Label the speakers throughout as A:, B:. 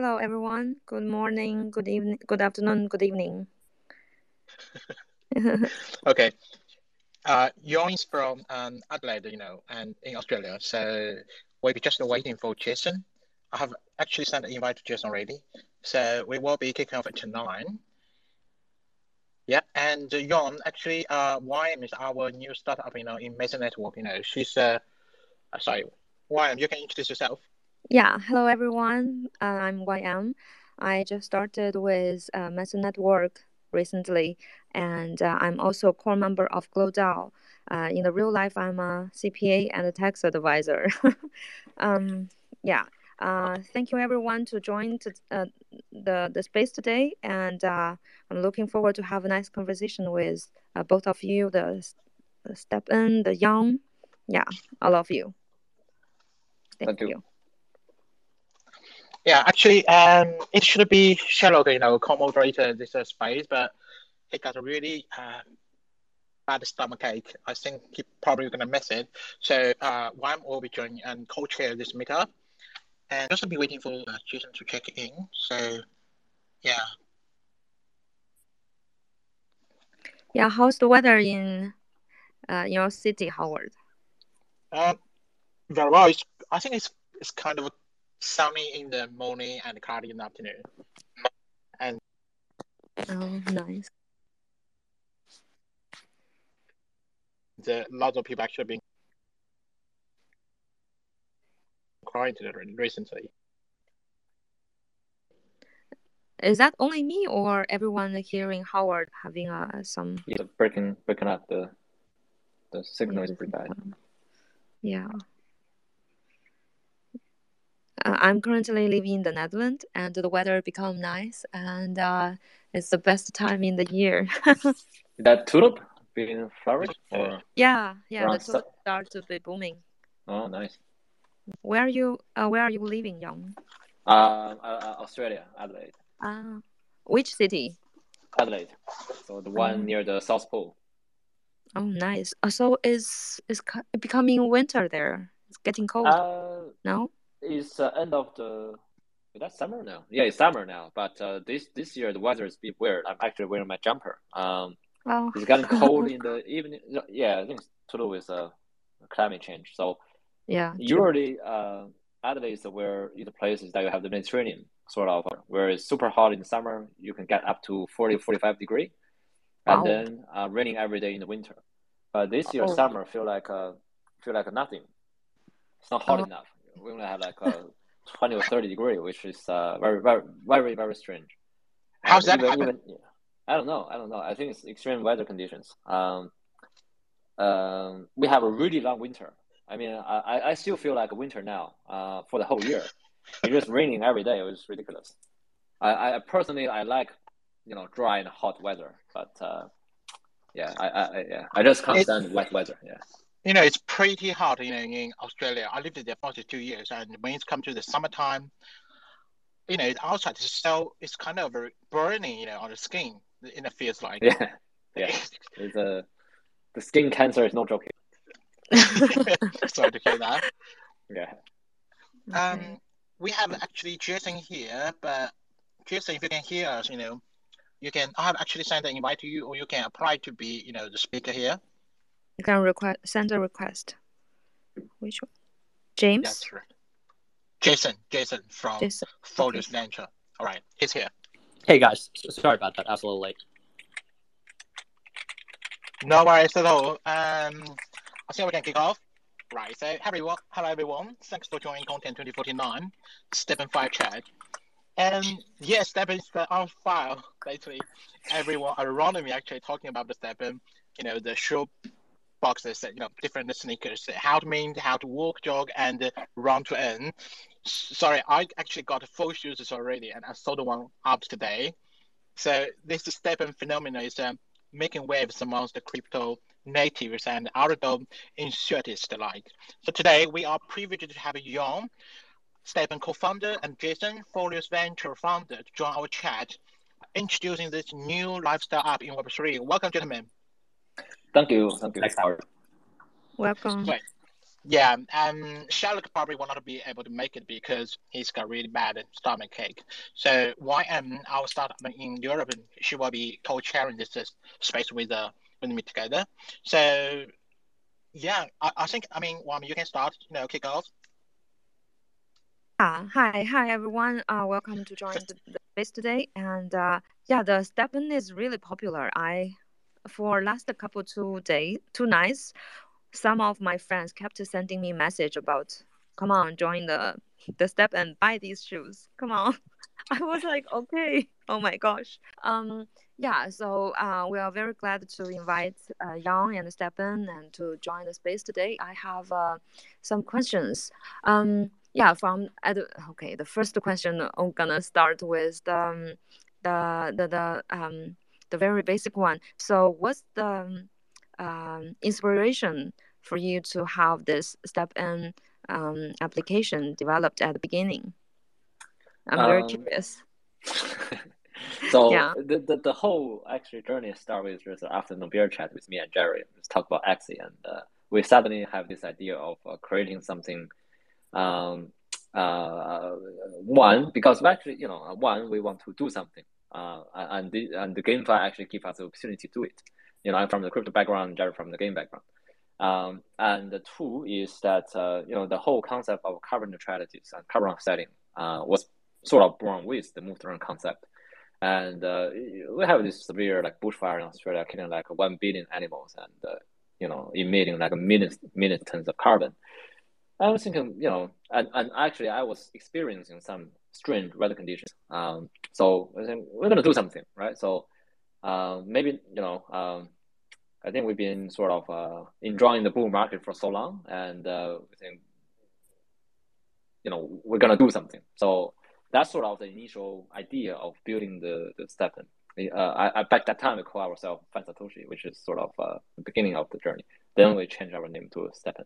A: Hello, everyone. Good morning, good evening, good afternoon, good evening.
B: okay. Uh, Young's from um, Adelaide, you know, and in Australia. So we'll be just waiting for Jason. I have actually sent an invite to Jason already. So we will be kicking off at 9. Yeah, and uh, Yawn, actually, uh, YM is our new startup, you know, in Meson Network. You know, she's, uh, uh sorry, YM, you can introduce yourself.
A: Yeah, hello everyone. Uh, I'm YM. I just started with uh, Meson Network recently, and uh, I'm also a core member of GlowDAO. Uh, in the real life, I'm a CPA and a tax advisor. um, yeah. Uh, thank you everyone to join to, uh, the the space today, and uh, I'm looking forward to have a nice conversation with uh, both of you, the, the STEPN, the Young, yeah, all of you.
C: Thank, Thank you. you.
B: Yeah, actually, um, it should be Sherlock, you know, co-moderator this uh, space, but he got a really uh, bad stomach ache. I think he probably gonna miss it. So uh, Wham will be joining and co-chair this meetup, and just be waiting for uh, Jason to check in. So, yeah.
A: Yeah, how's the weather in uh, your city, Howard?
B: Um, very well. It's, I think it's it's kind of sunny in the morning and cloudy in the afternoon. And
A: oh, nice.
B: The lots of people actually been crying to recently.
A: Is that only me or everyone here in Howard having uh, some?
C: Yeah, breaking breaking up the the signal is pretty bad.
A: Yeah. Uh, I'm currently living in the Netherlands, and the weather become nice, and uh, it's the best time in the year.
C: that tulip being flourish, or
A: yeah, yeah, the tulip start to be booming.
C: Oh, nice.
A: Where are you? Uh, where are you living, Young?
C: Uh, uh, Australia, Adelaide.
A: Ah, which city?
C: Adelaide, so the one near the South Pole.
A: Oh, nice. Uh, so is is becoming winter there? It's getting cold.
C: Uh,
A: no
C: it's uh, end of the that summer now? Yeah, it's summer now. But uh, this this year the weather is a bit weird. I'm actually wearing my jumper. Um,
A: oh.
C: it's getting cold in the evening. Yeah, I think it's to do with uh, climate change. So
A: yeah,
C: usually uh, Adelaide is where the places that you have the Mediterranean sort of where it's super hot in the summer. You can get up to 40, 45 degree, and wow. then uh, raining every day in the winter. But this year oh. summer feel like uh, feel like nothing. It's not hot oh. enough we only have like a 20 or 30 degree, which is uh, very, very, very, very strange.
B: How's that even,
C: I don't know. I don't know. I think it's extreme weather conditions. Um, um, we have a really long winter. I mean, I, I still feel like winter now uh, for the whole year. It's just raining every day. It was ridiculous. I, I personally, I like, you know, dry and hot weather, but uh, yeah, I, I, yeah, I just can't stand wet weather. Yeah
B: you know, it's pretty hot, you know, in Australia. I lived there for two years, and when it's come to the summertime, you know, outside it's so it's kind of burning, you know, on the skin. It feels like.
C: Yeah, yeah. it's a the skin cancer is not joking.
B: Sorry to hear that.
C: Yeah.
B: Um, we have actually Jason here, but Jason, if you can hear us, you know, you can. I have actually sent an invite to you, or you can apply to be, you know, the speaker here.
A: You can request send a request. Which one? James?
B: That's right. Jason, Jason from Jason. Folius okay. Venture. All right, he's here.
D: Hey guys, sorry about that. I was a little late.
B: No worries at all. Um, I think we can kick off. Right, so everyone, hello everyone. Thanks for joining Content 2049, STEPN Fire Chat. And yes, STEPN is on file. Basically, everyone around me actually talking about the STEPN, you know, the show boxes, you know, different sneakers, how to mean, how to walk, jog, and run to earn. Sorry, I actually got four shoes already, and I sold one up today. So this STEPN phenomenon is uh, making waves amongst the crypto natives and outdoor enthusiasts alike. So today we are privileged to have Yawn, STEPN co-founder, and Jason, Folius Venture founder, to join our chat, introducing this new lifestyle app in Web3. Welcome, gentlemen.
C: Thank you. Thank you.
D: Thanks, Howard.
A: Welcome.
B: Right. Yeah, um, Sherlock probably will not be able to make it because he's got really bad stomach ache. So why YM, our startup in Europe, she will be co-chairing this space with uh, with me together. So yeah, I, I think I mean, YM, you can start. You know, kick off.
A: Uh, hi, hi everyone. Uh, welcome to join the, the space today. And uh, yeah, the STEPN is really popular. I for last couple two days, two nights, some of my friends kept sending me message about, come on, join the the step and buy these shoes. Come on. I was like, okay. Oh my gosh. Um, yeah. So uh, we are very glad to invite uh, Yang and STEPN and to join the space today. I have uh, some questions. Um, yeah. From okay, the first question I'm gonna start with the um, the the, the um the very basic one. So what's the um, inspiration for you to have this STEPN um, application developed at the beginning? I'm very um, curious.
C: so yeah. the, the, the whole actually journey started with just afternoon beer chat with me and Jerry. Let's talk about Axie, and uh, we suddenly have this idea of uh, creating something. Um, uh, one because actually, you know, one we want to do something, uh, and the and the GameFi actually give us the opportunity to do it. You know, I'm from the crypto background, Jared from the game background. Um, and the two is that uh, you know the whole concept of carbon neutrality and carbon offsetting uh, was sort of born with the move to earn concept. And uh, we have this severe like bushfire in Australia, killing like one billion animals and uh, you know emitting like a million million tons of carbon. I was thinking, you know, and, and actually I was experiencing some strange weather conditions. Um, so I think we're gonna do something, right? So uh, maybe you know um, I think we've been sort of uh, enjoying the bull market for so long, and uh, we think, you know, we're gonna do something. So that's sort of the initial idea of building the the STEPN. Uh, I, I back that time we call ourselves Find Satoshi, which is sort of uh, the beginning of the journey. Then we change our name to STEPN.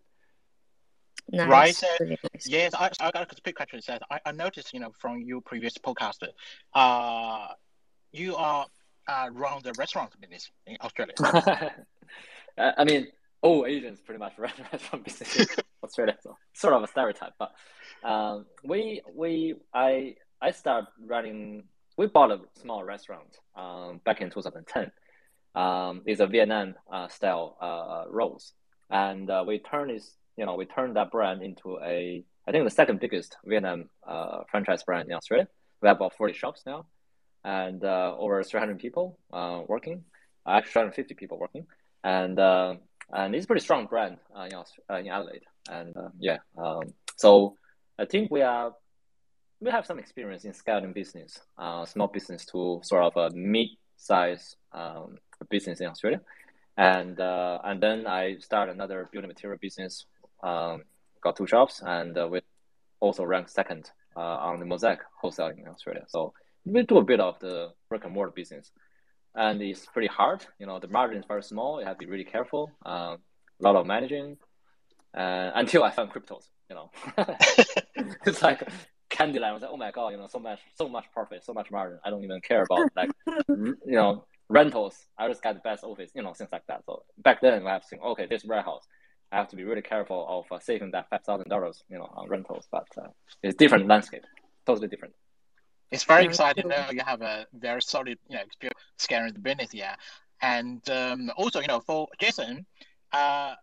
B: Nice. Right. So, nice. Yes, I, I got a quick question. Says I, I noticed, you know, from your previous podcast, uh, you are uh, run the restaurant business in Australia?
C: I mean, all Asians pretty much run restaurant business in Australia, so sort of a stereotype. But um, we we I I started running. We bought a small restaurant um, back in 2010. Um, it's a Vietnam uh, style uh, rolls, and uh, we turned this you know we turned that brand into a I think the second biggest Vietnam uh, franchise brand in Australia. We have about 40 shops now and uh, over 300 people uh, working, actually 350 people working, and uh, and it's a pretty strong brand uh, in, uh, in Adelaide, and uh, yeah, um, so I think we are we have some experience in scaling business, small business to sort of a mid-size um, business in Australia, and and then I started another building material business, um, got two shops, and we also ranked second on the Mosaic wholesale in Australia, so we do a bit of the brick and mortar business, and it's pretty hard. You know, the margin is very small. You have to be really careful. Um, a lot of managing, uh, until I found cryptos. You know, it's like Candyland. I was like, oh my god, you know, so much, so much profit, so much margin. I don't even care about like, you know, rentals. I just got the best office, you know, things like that. So back then, I was thinking, okay, this warehouse. I have to be really careful of uh, saving that five thousand dollars, you know, on rentals. But uh, it's different landscape, totally different.
B: It's very exciting to know you have a very solid, you know, experience scaling the business here. And um, also, you know, for Jason, uh,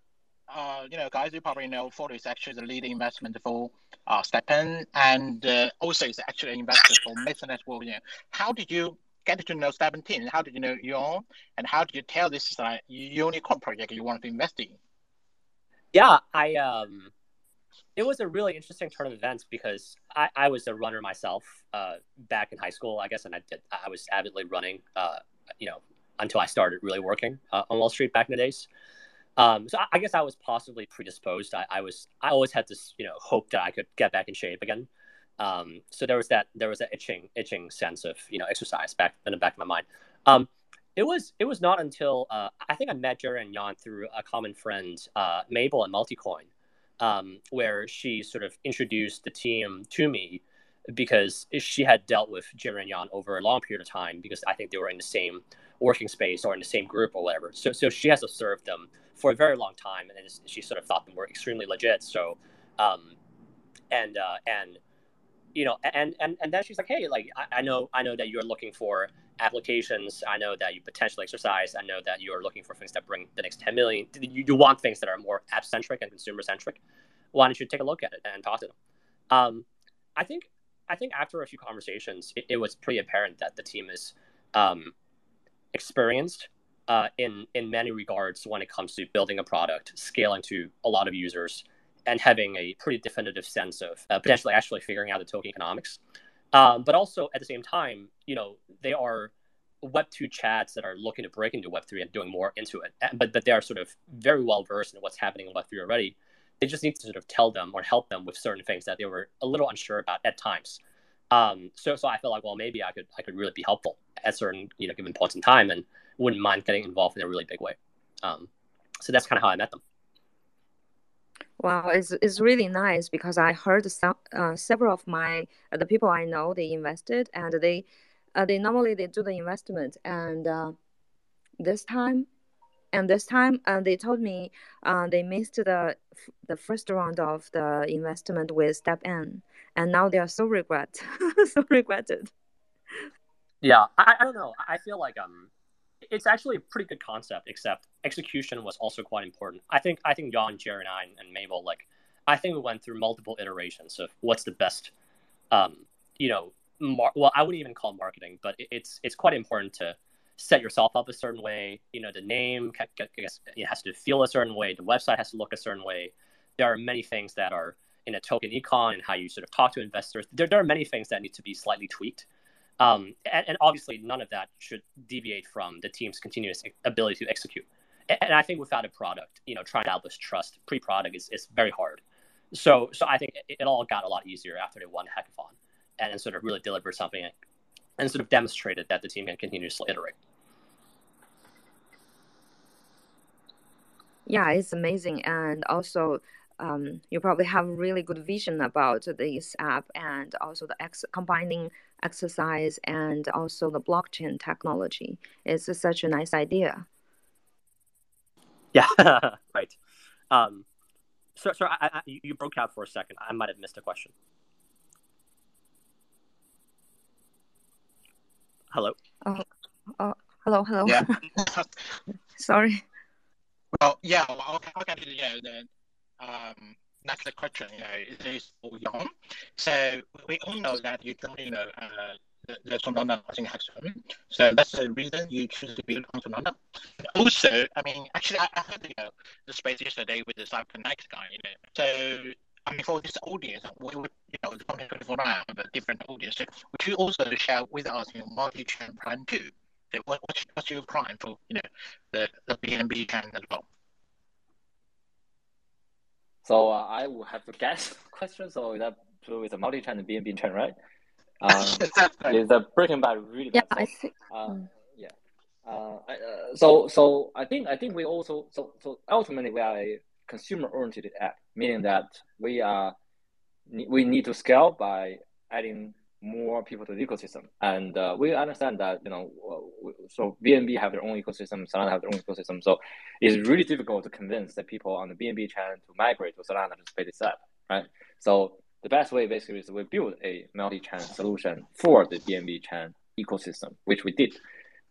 B: uh, you know, guys, you probably know Ford is actually the leading investment for uh, STEPN, and uh, also is actually an investor for Meson Network. You know, how did you get to know STEPN team? How did you know Yawn? And how did you tell this is a unicorn project you want to invest in?
D: Yeah, I um, it was a really interesting turn of events because I, I was a runner myself uh, back in high school, I guess, and I did I was avidly running, uh, you know, until I started really working uh, on Wall Street back in the days. Um, so I, I, guess I was possibly predisposed. I, I, was I always had this you know hope that I could get back in shape again. Um, so there was that there was that itching itching sense of you know exercise back in the back of my mind. Um, it was it was not until uh, I think I met Jerry and through a common friend, uh, Mabel at Multicoin um, where she sort of introduced the team to me because she had dealt with Jerry and over a long period of time because I think they were in the same working space or in the same group or whatever. So, so she has observed them for a very long time, and she sort of thought them were extremely legit. So, um, and uh, and you know, and and and then she's like, hey, like I, I know I know that you're looking for applications. I know that you potentially exercise. I know that you're looking for things that bring the next 10 million. You, you want things that are more app centric and consumer centric. Why don't you take a look at it and talk to them? Um, I think I think after a few conversations, it, it was pretty apparent that the team is um, experienced uh, in in many regards when it comes to building a product, scaling to a lot of users, and having a pretty definitive sense of uh, potentially actually figuring out the token economics. Um, but also at the same time, you know, they are Web2 chats that are looking to break into Web3 and doing more into it. But but they are sort of very well versed in what's happening in Web3 already. They just need to sort of tell them or help them with certain things that they were a little unsure about at times. Um, so so I felt like well maybe I could I could really be helpful at certain you know given points in time and wouldn't mind getting involved in a really big way. Um, so that's kind of how I met them.
A: Wow, it's, it's really nice because I heard some, uh, several of my uh, the people I know they invested and they uh, they normally they do the investment and uh, this time and this time uh, they told me uh, they missed the the first round of the investment with STEPN and now they are so regret so regretted.
D: Yeah, I, I don't know. I feel like um it's actually a pretty good concept, except execution was also quite important. I think I think John, Jerry, and I, and Mabel, like, I think we went through multiple iterations of what's the best, um, you know, mar- well, I wouldn't even call marketing, but it's it's quite important to set yourself up a certain way. You know, the name I guess it has to feel a certain way. The website has to look a certain way. There are many things that are in a token econ and how you sort of talk to investors. There, there are many things that need to be slightly tweaked um, and, and, obviously, none of that should deviate from the team's continuous ability to execute. And, I think without a product, you know, trying to establish trust pre-product is, is very hard. So, so I think it, it all got a lot easier after they won Hackathon and sort of really delivered something and sort of demonstrated that the team can continuously iterate.
A: Yeah, it's amazing, and also um, you probably have really good vision about this app and also the ex- combining exercise and also the blockchain technology. It's such a nice idea.
D: Yeah, right. Um, so, so I, I, you broke out for a second. I might have missed a question. Hello.
A: Oh, oh hello, hello.
B: Yeah.
A: Sorry.
B: Well, yeah. Well, I'll, I'll get to you know, the um, next question, you know, is it is all young. So we all know that you don't, you know, uh, the, the nothing hackathon. So that's the reason you choose to build on Solana. Also, I mean, actually, I, I heard you know, the space yesterday with the CyberConnect guy, you know. So, I mean, for this audience, we would, you know, the 2024 round, a different audience, would you also share with us, you know, multi-chain plan too? So what, what's, what's your plan for, you know, the, the BNB chain as well?
C: So uh, I will have to guess question. So that with a multi-chain and BNB chain, right? Um, is the breaking bad really
A: yeah,
C: bad?
A: I think.
C: Uh, mm. Yeah. Uh, I, uh, so so I think I think we also so so ultimately we are a consumer-oriented app, meaning that we are we need to scale by adding more people to the ecosystem. And uh, we understand that, you know, so BNB have their own ecosystem, Solana have their own ecosystem. So it's really difficult to convince the people on the BNB chain to migrate to Solana to space this up, right? So the best way basically is we build a multi-chain solution for the BNB chain ecosystem, which we did.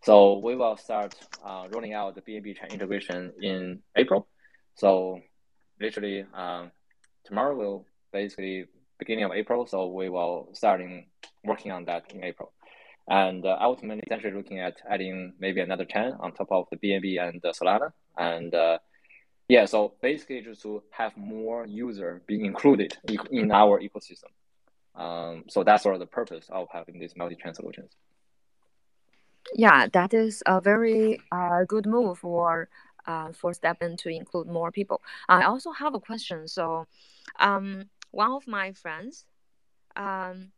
C: So we will start uh, rolling out the BNB chain integration in April. So literally um, tomorrow we'll basically beginning of April. So we will starting working on that in April. And uh, ultimately, essentially looking at adding maybe another chain on top of the BNB and the Solana. And uh, yeah, so basically just to have more user being included in our ecosystem. Um, so that's sort of the purpose of having these multi-chain solutions.
A: Yeah, that is a very uh, good move for uh, for STEPN to include more people. I also have a question. So, um, one of my friends, um,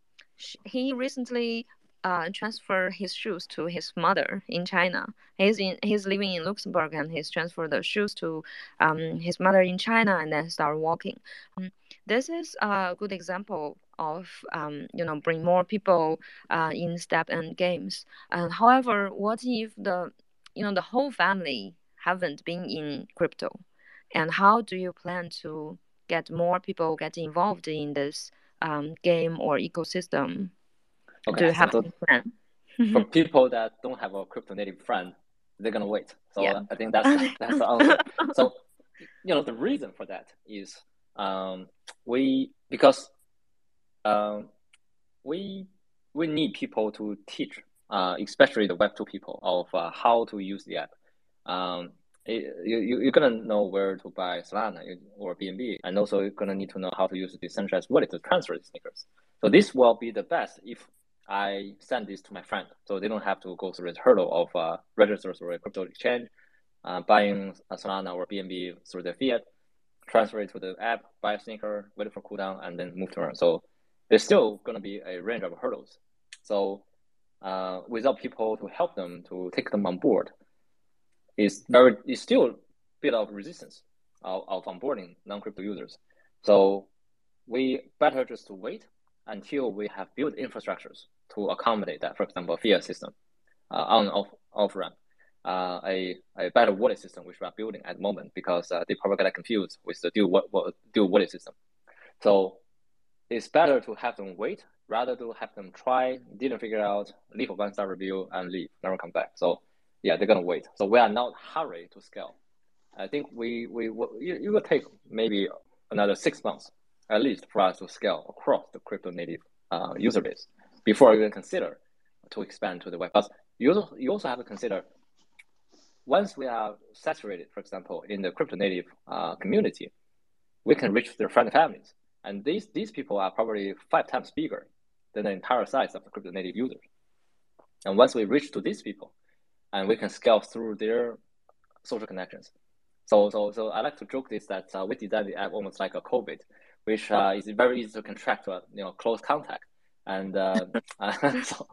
A: he recently uh, transferred his shoes to his mother in China. He's in he's living in Luxembourg and he's transferred the shoes to um, his mother in China and then start walking. Um, this is a good example of um, you know bring more people uh, in and games. And however, what if the you know the whole family haven't been in crypto, and how do you plan to get more people get involved in this um, game or ecosystem? Okay, do you have so a plan?
C: for people that don't have a crypto native friend, they're gonna wait. So yeah. I think that's that's the answer. so you know the reason for that is um, we because um, we we need people to teach, uh, especially the Web two people, of uh, how to use the app. Um, it, you, you're gonna know where to buy Solana or BNB, and also you're gonna need to know how to use decentralized wallet to transfer the sneakers. So this will be the best if I send this to my friend, so they don't have to go through the hurdle of uh, register through a crypto exchange, uh, buying a Solana or BNB through the fiat, transfer it to the app, buy a sneaker, wait for cooldown, and then move to earn. So there's still going to be a range of hurdles. So uh, without people to help them to take them on board, is very is still a bit of resistance of, of onboarding non-crypto users. So we better just wait until we have built infrastructures to accommodate that. For example, fiat system uh, on off off ramp, uh, a a better wallet system which we are building at the moment because uh, they probably get confused with the dual dual wallet system. So it's better to have them wait rather to have them try, didn't figure out, leave a one star review and leave, never come back. So yeah, they're gonna wait. So we are not hurry to scale. I think we we you, will take maybe another six months at least for us to scale across the crypto native uh, user base before you even consider to expand to the web. But you also, you also have to consider once we are saturated, for example, in the crypto native uh, community, we can reach their friend families. And these, these people are probably five times bigger than the entire size of the crypto native users. And once we reach to these people, and we can scale through their social connections. So, so, so I like to joke this that uh, we designed the app almost like a COVID, which uh, is very easy to contract to, you know, close contact, and uh, so,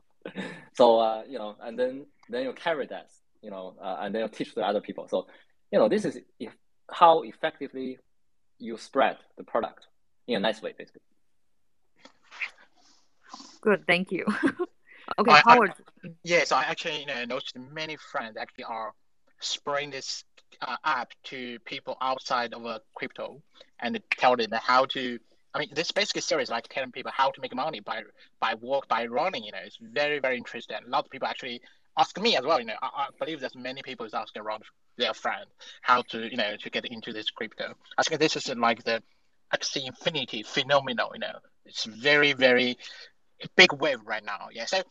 C: so uh, you know, and then then you carry that, you know, uh, and then you teach the other people. So, you know, this is if, how effectively you spread the product in a nice way, basically.
A: Good, thank you. okay, I, Howard.
B: I, yes, I actually you know, noticed many friends actually are spreading this uh, app to people outside of a crypto and tell them how to. I mean, this basically series like telling people how to make money by by work by running. You know, it's very very interesting. A lot of people actually ask me as well. You know, I, I believe there's many people is asking around their friend how to you know to get into this crypto. I think this is like the Axie Infinity phenomenon. You know, it's very very big wave right now. Yeah. So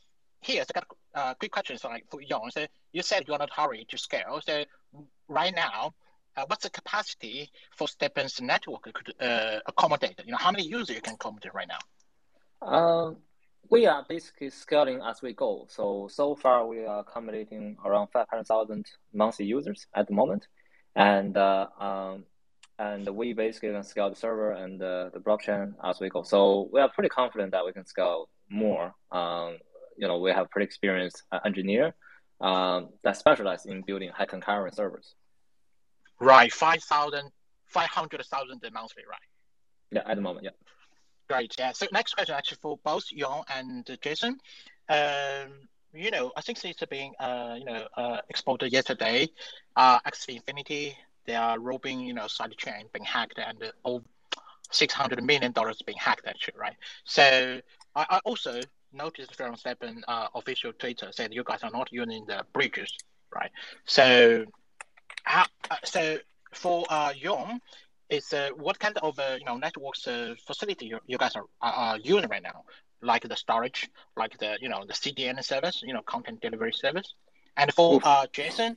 B: here's a uh, quick question. So like for Yawn, so you said you're not hurry to scale. So right now, uh, what's the capacity for STEPN's network could uh, accommodate? You know, how many users you can accommodate right now?
C: Um, we are basically scaling as we go. So so far we are accommodating around five hundred thousand monthly users at the moment, and uh, um, and we basically can scale the server and uh, the blockchain as we go. So we are pretty confident that we can scale more. Um, you know, we have pretty experienced uh, engineer um, that specialize in building high concurrent servers.
B: Right, 5,000, 500,000 monthly, right?
C: Yeah, at the moment, yeah.
B: Great, yeah. So next question actually for both Yawn and Jason. Um, you know, I think it's being, uh, you know, uh, exported yesterday. Uh, Axie Infinity, they are Ronin, you know, side chain being hacked and uh, all $600 million being hacked actually, right? So I, I also noticed from STEPN uh, official Twitter said you guys are not using the bridges, right? So, how, uh, so for uh, Yawn, is uh, what kind of uh, you know networks uh, facility you, you guys are, are using right now? Like the storage, like the you know the CDN service, you know content delivery service. And for uh, Jason,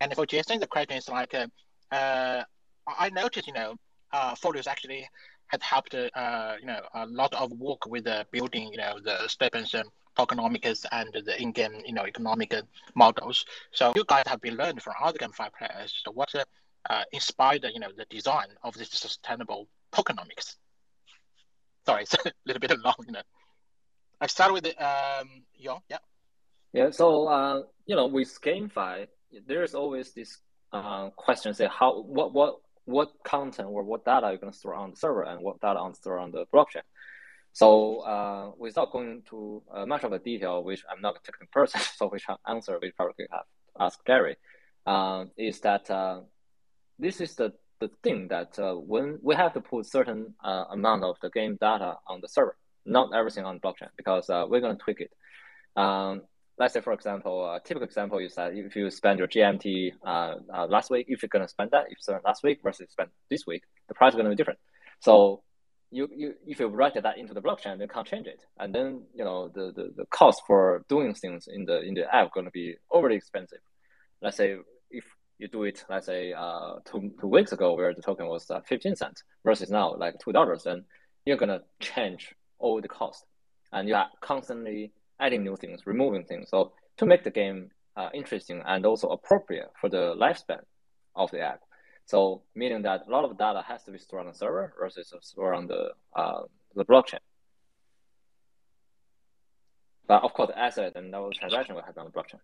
B: and for Jason, the question is like, uh, uh, I noticed you know uh, Folius actually had helped uh, you know a lot of work with uh, building you know the STEPN's tokenomics and the in-game you know economic models. So you guys have been learned from other GameFi players. So what uh, inspired you know the design of this sustainable tokenomics? Sorry, it's a little bit long. You know, I start with um. Yeah.
C: Yeah. So uh, you know, with GameFi, there's always this uh, question: say how what what what content or what data you're going to store on the server and what data on store on the blockchain. So uh, without going into uh, much of a detail, which I'm not a technical person, so which answer we probably have to ask Gary. uh, is that uh, this is the, the thing that uh, when we have to put certain uh, amount of the game data on the server, not everything on blockchain, because we're going to tweak it. Um, let's say, for example, a typical example is that if you spend your GMT uh, uh, last week, if you're going to spend that, if you spend last week versus spend this week, the price is going to be different. So you, you if you write that into the blockchain, you can't change it, and then you know the, the, the cost for doing things in the in the app going to be overly expensive. Let's say if you do it, let's say uh, two two weeks ago, where the token was uh, 15 cents versus now like two dollars, then you're gonna change all the cost, and you are constantly adding new things, removing things. So to make the game uh, interesting and also appropriate for the lifespan of the app. So meaning that a lot of data has to be stored on the server versus stored on the uh, the blockchain. But of course, the asset and those transaction will happen on the blockchain.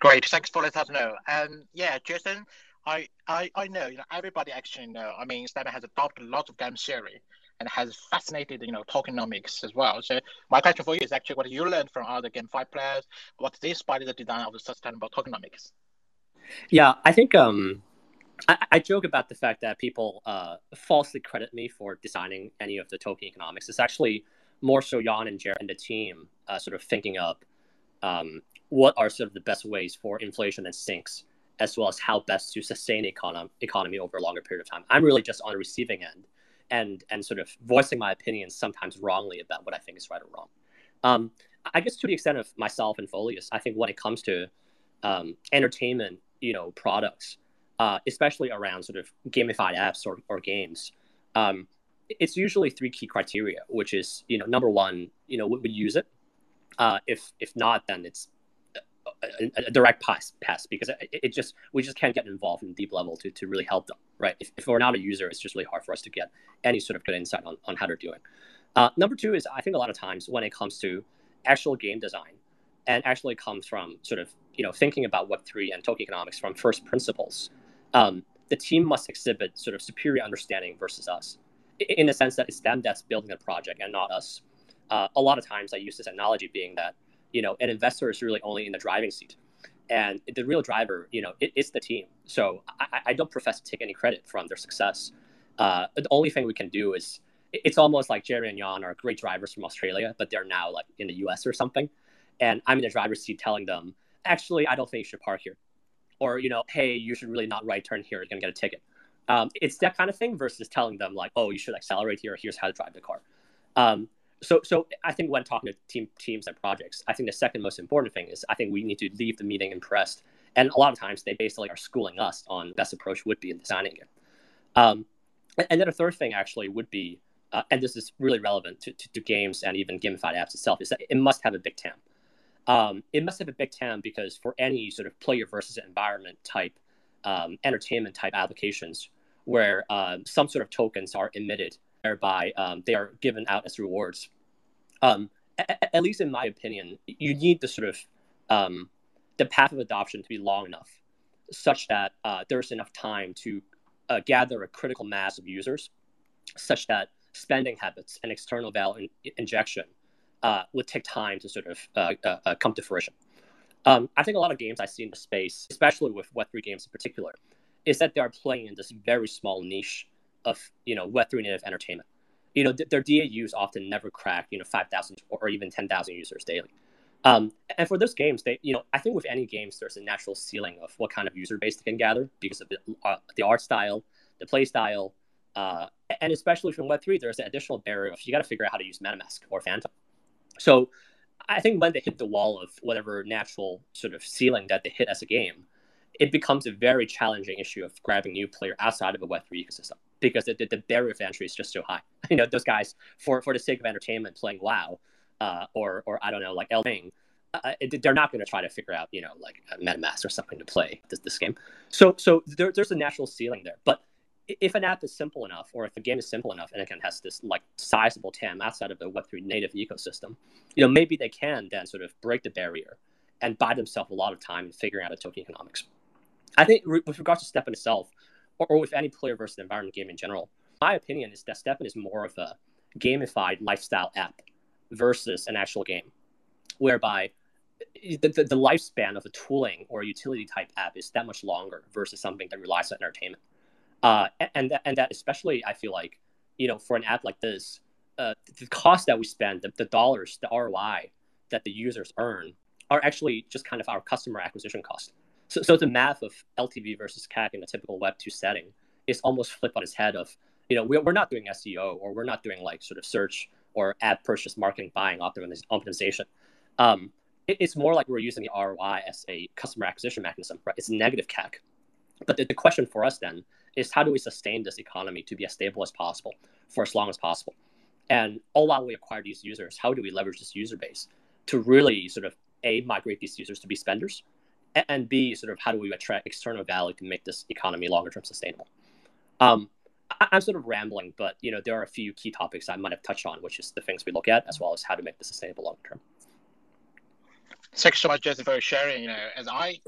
B: Great, thanks for letting us know. And yeah, Jason, I, I I know you know everybody actually know. I mean, STEPN has adopted lots of game theory and has fascinated, you know, tokenomics as well. So my question for you is actually what you learned from other Game GameFi players. what What's inspired the design of the sustainable tokenomics?
D: Yeah, I think um, I, I joke about the fact that people uh, falsely credit me for designing any of the token economics. It's actually more so Jan and Jared and the team uh, sort of thinking up um, what are sort of the best ways for inflation and sinks, as well as how best to sustain the economy, economy over a longer period of time. I'm really just on the receiving end and and sort of voicing my opinions sometimes wrongly about what I think is right or wrong. Um, I guess to the extent of myself and Folius, I think when it comes to um, entertainment, you know, products, uh, especially around sort of gamified apps or, or games, um, it's usually three key criteria, which is you know number one, you know, would we use it? Uh, if if not, then it's a, a, direct pass, pass because it, it, just we just can't get involved in deep level to, to really help them, right? If, if we're not a user, it's just really hard for us to get any sort of good insight on, on how they're doing. Uh, number two is I think a lot of times when it comes to actual game design, and actually comes from sort of you know thinking about Web three and token economics from first principles, um, the team must exhibit sort of superior understanding versus us, in the sense that it's them that's building the project and not us. Uh, a lot of times I use this analogy being that you know, an investor is really only in the driving seat. And the real driver, you know, it, it's the team. So I, I, don't profess to take any credit from their success. Uh, the only thing we can do is it's almost like Jerry and Jan are great drivers from Australia, but they're now like in the US or something. And I'm in the driver's seat telling them, actually, I don't think you should park here. Or, you know, hey, you should really not right turn here. You're going to get a ticket. Um, it's that kind of thing versus telling them, like, oh, you should accelerate here. Here's how to drive the car. Um, so so I think when talking to team teams and projects, I think the second most important thing is I think we need to leave the meeting impressed. And a lot of times they basically are schooling us on best approach would be in designing it. Um, and then a third thing actually would be, uh, and this is really relevant to, to, to, games and even gamified apps itself, is that it must have a big TAM. Um, it must have a big TAM because for any sort of player versus environment type, um, entertainment type applications, where um, some sort of tokens are emitted, whereby um, they are given out as rewards um, at, at, least in my opinion, you need the sort of um, the path of adoption to be long enough, such that uh, there's enough time to uh, gather a critical mass of users, such that spending habits and external value in- injection uh, would take time to sort of uh, uh, uh, come to fruition. Um, I think a lot of games I see in the space, especially with Web3 games in particular, is that they are playing in this very small niche of you know Web3 native entertainment you know, th- their DAUs often never crack, you know, 5,000 or even 10,000 users daily. Um, and for those games, they, you know, I think with any games, there's a natural ceiling of what kind of user base they can gather because of the, uh, the art style, the play style, uh, and especially from Web3, there's an additional barrier of you got to figure out how to use MetaMask or Phantom. So I think when they hit the wall of whatever natural sort of ceiling that they hit as a game, it becomes a very challenging issue of grabbing new player outside of a Web3 ecosystem because the, the, barrier of entry is just so high. You know, those guys, for, for the sake of entertainment, playing WoW uh, or, or I don't know, like Elden uh, they're not going to try to figure out, you know, like MetaMask or something to play this, this game. So, so there, there's a natural ceiling there. But if an app is simple enough, or if a game is simple enough, and it can has this like sizable TAM outside of the Web3 native ecosystem, you know, maybe they can then sort of break the barrier and buy themselves a lot of time in figuring out a token economics. I think with regards to STEPN itself, or, or with any player versus environment game in general, my opinion is that STEPN is more of a gamified lifestyle app versus an actual game, whereby the, the, the, lifespan of a tooling or a utility type app is that much longer versus something that relies on entertainment. Uh, and that, and that especially I feel like you know for an app like this, uh, the cost that we spend, the, the dollars, the ROI that the users earn are actually just kind of our customer acquisition cost. So, so the math of LTV versus CAC in a typical Web two setting is almost flipped on its head. Of you know we're, we're not doing SEO or we're not doing like sort of search or ad purchase marketing buying optimization. Um, it, it's more like we're using the ROI as a customer acquisition mechanism, right? It's negative CAC. But the, the question for us then is how do we sustain this economy to be as stable as possible for as long as possible? And all while we acquire these users, how do we leverage this user base to really sort of a migrate these users to be spenders, and b sort of how do we attract external value to make this economy longer term sustainable? Um, I, am sort of rambling, but you know there are a few key topics I might have touched on, which is the things we look at, as well as how to make this sustainable long term.
B: Thanks so much, Jesse, for sharing. You know, as I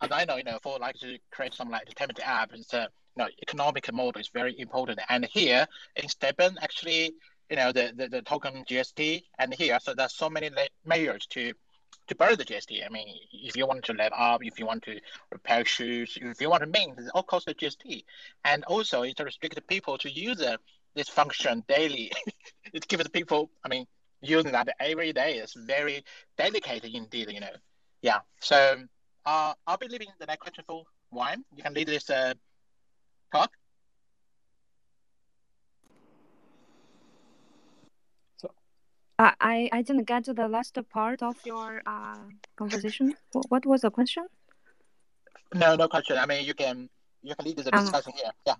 B: as I know, you know, for like to create some like entertainment app, it's a you know economic model is very important. And here in STEPN, actually, you know, the, the, the token GST, and here, so there's so many measures to to bury the GST. I mean, if you want to level up, if you want to repair shoes, if you want to mint, all costs the GST. And also, it restricts people to use this function daily. it gives people, I mean, using that every day is very delicate indeed, you know. Yeah. So uh, I'll be leaving the next question for Wayne. You can lead this uh, talk.
A: I I didn't get to the last part of your uh, conversation. What was the question?
B: No, no question. I mean, you can you can lead the um, discussion here. Yeah.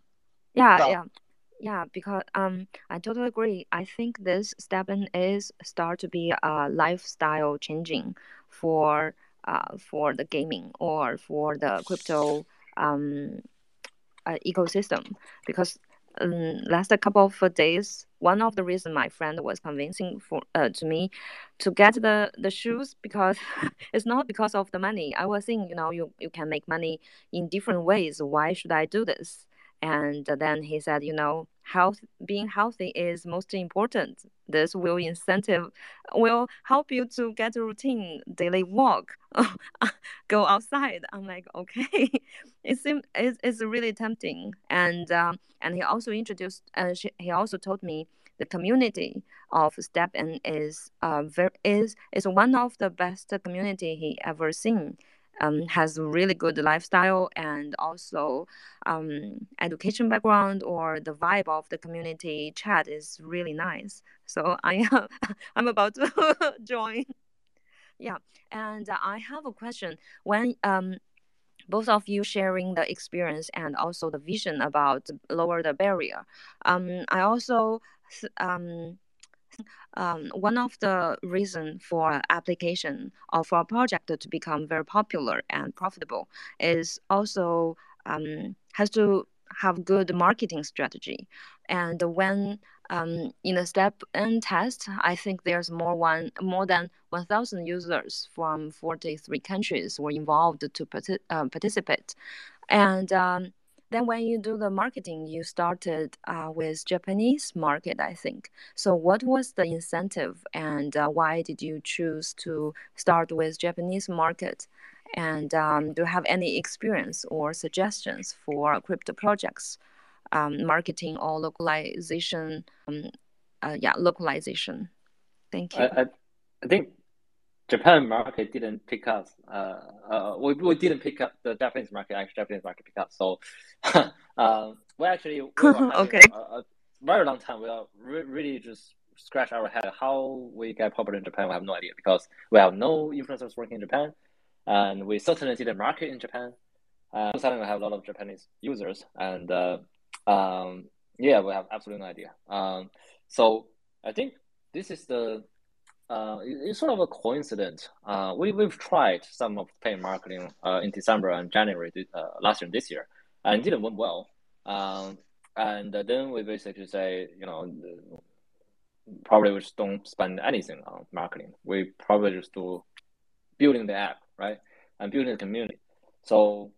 A: Yeah, so. yeah, yeah. Because um, I totally agree. I think this STEPN is start to be a lifestyle changing for uh for the gaming or for the crypto um uh, ecosystem because um, last couple of days, one of the reasons my friend was convincing for uh, to me to get the the shoes because it's not because of the money. I was saying, you know, you you can make money in different ways. Why should I do this? And then he said, you know, health being healthy is most important. This will incentive will help you to get a routine daily walk, go outside. I'm like, okay, it seems it's, it's really tempting. And um, and he also introduced. Uh, she, he also told me the community of STEPN is uh, very is is one of the best community he ever seen um, has really good lifestyle and also um, education background or the vibe of the community chat is really nice. So I am I'm about to join. Yeah, and I have a question. When um, both of you sharing the experience and also the vision about lower the barrier, um, I also um um, one of the reason for application or for a project to become very popular and profitable is also um, has to have good marketing strategy. And when um, in the step N test, I think there's more one more than 1,000 users from 43 countries were involved to uh, participate, and um, then when you do the marketing, you started uh, with Japanese market, I think. So what was the incentive and uh, why did you choose to start with Japanese market? And um, do you have any experience or suggestions for crypto projects, um, marketing or localization? Um, uh, yeah, localization. Thank you.
C: I, I, I think Japan market didn't pick up. Uh, uh, we, we didn't pick up the Japanese market. Actually, Japanese market pick up. So, uh, we actually we
A: okay.
C: A, a, very long time. We are re- really just scratch our head how we get popular in Japan. We have no idea because we have no influencers working in Japan, and we certainly didn't market in Japan. Uh, suddenly, we have a lot of Japanese users, and uh, um, yeah, we have absolutely no idea. Um, so I think this is the uh, it's sort of a coincidence. Uh, we we've tried some of paid marketing uh, in December and January uh, last year and this year, and didn't went well. Um, and then we basically say, you know, probably we just don't spend anything on marketing. We probably just do building the app, right, and building the community. So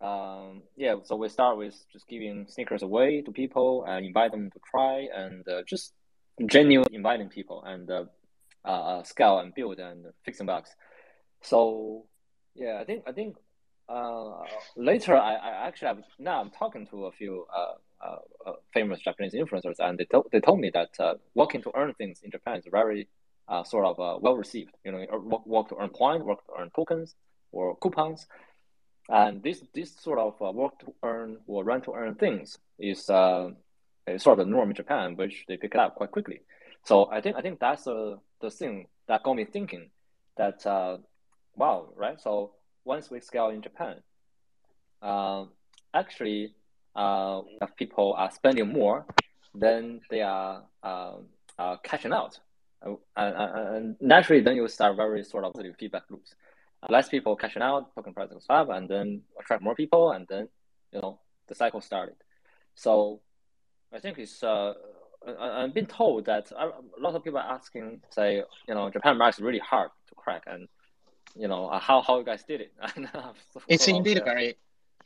C: um, yeah, so we start with just giving sneakers away to people and invite them to try and uh, just genuine inviting people and uh, scale and build and fixing bugs. So yeah, I think I think uh, later I, I actually have, now I'm talking to a few uh, uh, uh famous Japanese influencers, and they told they told me that uh, working to earn things in Japan is very sort of well received. You know, work, work to earn points, work to earn tokens or coupons, and this this sort of work to earn or run to earn things is sort of the norm in Japan, which they pick up quite quickly. So I think I think that's the the thing that got me thinking that wow, right? So once we scale in Japan, uh, actually, uh, people are spending more, then they are uh, uh, cashing out. Uh, and naturally, then you start very sort of positive feedback loops. less people cashing out, token price goes up, and then attract more people, and then you know the cycle started. So I think it's uh, I've been told that a lot of people are asking, say, you know, Japan market is really hard to crack, and you know uh, how how you guys did it.
B: it's indeed very,